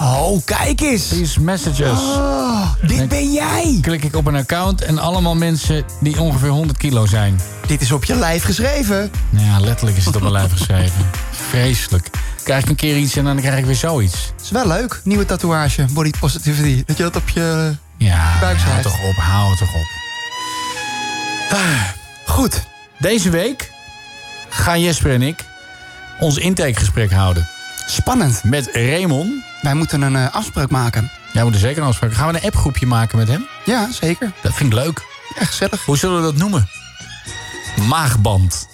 Oh, kijk eens. Please message us. Oh, dit ben jij. Klik ik op een account en allemaal mensen die ongeveer 100 kilo zijn. Dit is op je lijf geschreven. Nou ja, letterlijk is het op mijn lijf geschreven. Vreselijk. Krijg ik een keer iets en dan krijg ik weer zoiets. is wel leuk. Nieuwe tatoeage. Body positivity. Dat je dat op je Ja, buik hou schrijft. toch op, hou het toch op. Ah, Goed. Deze week gaan Jesper en ik ons intakegesprek houden. Spannend. Met Raymond. Wij moeten een eh, afspraak maken. Jij moet er zeker een afspraak. Gaan we een appgroepje maken met hem? Ja, zeker. Dat vind ik leuk. Ja, gezellig. Hoe zullen we dat noemen? Maagband.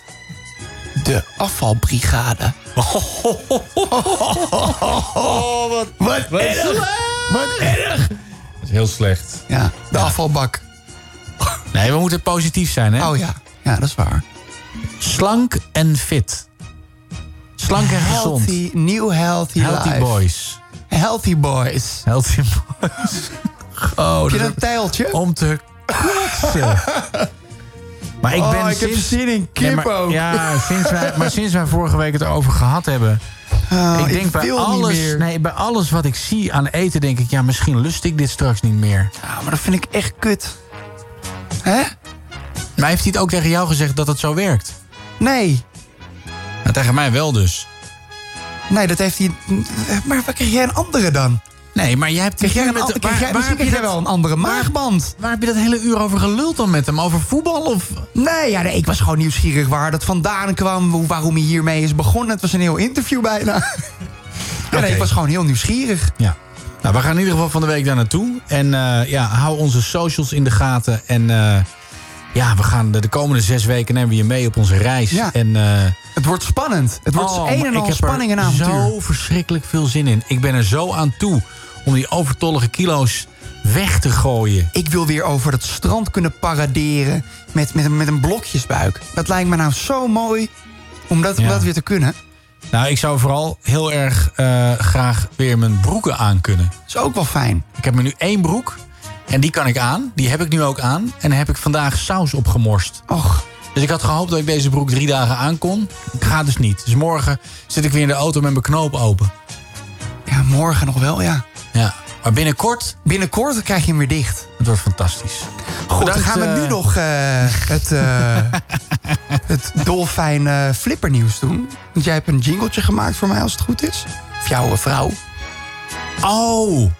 De afvalbrigade. wat, wat, erg. Wat erg. Dat is heel slecht. Ja, de afvalbak. Nee, we moeten positief zijn, hè? Oh ja, ja, dat is waar. Slank en fit. Slank en gezond. Healthy, new healthy, Healthy life. boys. Healthy boys. Healthy boys. Oh, Heb je dat- een tijltje? Om te kotsen. Maar ik Oh, ben ik heb sinds... zin in kip maar- ook. Ja, sinds wij, maar sinds wij vorige week het erover gehad hebben... Oh, ik ik denk bij alles, nee, bij alles wat ik zie aan eten, denk ik... ja, misschien lust ik dit straks niet meer. Ja, maar dat vind ik echt kut. Hè? Maar heeft hij het ook tegen jou gezegd dat het zo werkt? Nee. Nou, tegen mij wel dus. Nee, dat heeft hij... Maar waar krijg jij een andere dan? Nee, maar jij hebt... Krijg jij met- an- waar- jij, heb je dat- wel een andere maagband. Waar heb je dat hele uur over geluld dan met hem? Over voetbal of... Nee, ja, nee, ik was gewoon nieuwsgierig waar dat vandaan kwam. hoe- Waarom hij hiermee is begonnen. Het was een heel interview bijna. Ja, nee, ik was gewoon heel nieuwsgierig. Ja. Nou, we gaan in ieder geval van de week daar naartoe. En eh, ja, hou onze socials in de gaten. En eh, ja, we gaan de, de komende zes weken nemen we je mee op onze reis. Ja. En, eh, Het wordt spannend. Het wordt oh, een en ik al heb spanning en er avontuur. zo verschrikkelijk veel zin in. Ik ben er zo aan toe om die overtollige kilo's weg te gooien. Ik wil weer over het strand kunnen paraderen met, met, een- met een blokjesbuik. Dat lijkt me nou zo mooi om dat, om dat weer te kunnen. Nou, ik zou vooral heel erg eh, graag weer mijn broeken aan kunnen. Dat is ook wel fijn. Ik heb me nu één broek en die kan ik aan. Die heb ik nu ook aan. En heb ik vandaag saus opgemorst. Och. Dus ik had gehoopt dat ik deze broek drie dagen aan kon. Gaat dus niet. Dus morgen zit ik weer in de auto met mijn knoop open. Ja, morgen nog wel, ja. Ja. Maar binnenkort, Binnenkort krijg je hem weer dicht. het wordt fantastisch. Goed, dan gaan we eh, nu nog eh, het, eh het dolfijn flippernieuws doen. Want jij hebt een jingletje gemaakt voor mij als het goed is. Of jouw vrouw. Oh.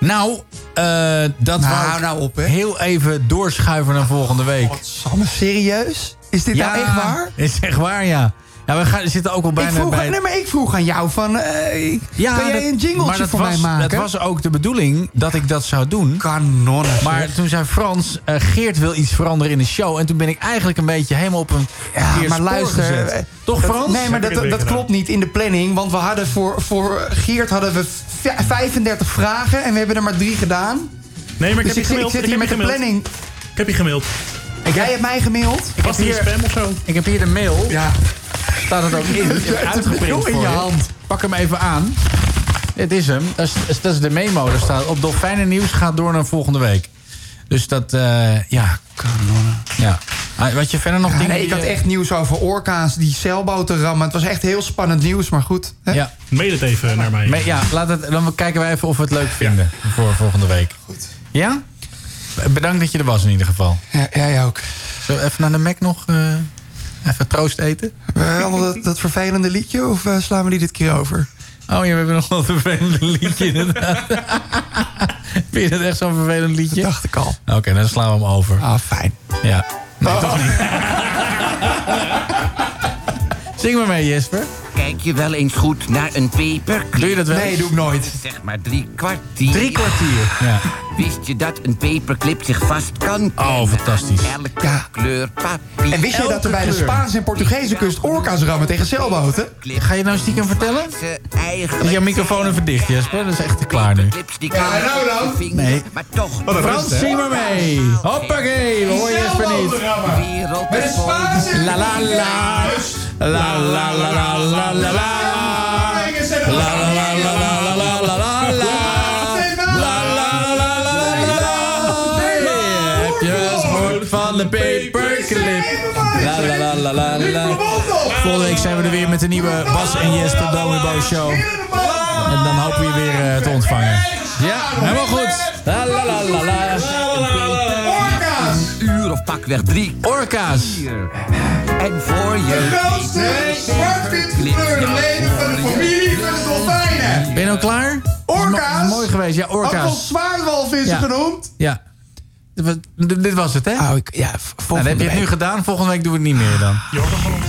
Nou, eh, dat Nou, wou nou op, hè. heel even doorschuiven naar volgende week. Samme, serieus? Is dit nou echt waar? Is echt waar, ja. Ja, we gaan, zitten ook al Ik bijna vroeg, bij... nee, maar ik vroeg aan jou van... eh, Ja, kan jij dat- een jingletje voor was, mij maken? Dat was ook de bedoeling dat ik dat zou doen. Kanonnen. Maar zeg. toen zei Frans, eh, Geert wil iets veranderen in de show. En toen ben ik eigenlijk een beetje helemaal op een Ja, maar luister. gezet. eh, Toch dat- Frans? Nee, maar dat, ik dat klopt niet in de planning. Want we hadden voor, voor Geert hadden we v- 35 vragen en we hebben er maar drie gedaan. Nee, maar ik dus heb ik, je zit- ik gemaild. zit Ik hier met de gemaild. planning. Ik heb je gemaild. Jij hebt mij gemaild. Was die in spam of zo? Ik heb hier de mail. Ja. Staat het ook in. Ik heb hebt het uitgeprint in je hand. Pak hem even aan. Dit is hem. Dat is, dat is de memo. Daar staat op Dolfijnen Nieuws gaat door naar volgende week. Dus dat, eh, ja. Ja. Ah, Wat je verder nog Ja, dingen... nee, ik had echt nieuws over orka's die zeilboten rammen. Het was echt heel spannend nieuws, maar goed. Hè? Ja. Mail het even naar mij. Maar ja, laat het, dan kijken wij even of we het leuk vinden voor volgende week. Goed. Ja? Bedankt dat je er was in ieder geval. Ja, jij ook. Even naar de Mac nog eh, even troost eten? Allemaal dat, dat vervelende liedje of eh, slaan we die dit keer over? Oh, ja, we hebben nog wel een vervelend liedje inderdaad. Vind je dat echt zo'n vervelend liedje? dacht ik al. Oké, dan slaan we hem over. Ah, fijn. Ja. Nee, toch niet. Zing maar mee, Jesper. Kijk, je wel eens goed naar een paperclip? Doe je dat wel? Nee, doe ik nooit. Zeg maar drie kwartier. Drie kwartier. Ja. Wist je dat een paperclip zich vast kan Oh, fantastisch. Elke kleur papier. En wist je dat er bij de Spaanse en Portugese kust orka's rammen tegen zeilboten? Ga je nou stiekem vertellen? Eigenlijk Is jouw microfoon even dicht, Jesper? Dat is echt te klaar nu. Ja, nou dan. Nee. Maar toch. Frans, zie maar mee. Hoppakee, we horen Jesper niet. Met de Spaanse La la la la la la la la la la. La la la la la la la la. de la La la la la la la. Volgende week zijn we er weer met de nieuwe Bas en Jesper la Show. En dan hopen we je weer te ontvangen. Ja, helemaal goed. La la la la la. Of pakweg drie Orka's. En voor je grootste zwart-wit gekleurde leven van de familie van de dolfijnen. Ben je nou klaar? Orka's. Mooi geweest, ja, Ook wel orka's. zwaardwalvissen Ja. genoemd. Ja. Dit was- Dit was het, hè? Oh, ik, ja, Nou, dan heb je het nu gedaan. Volgende week doen we het niet meer dan. Jorgen van ons.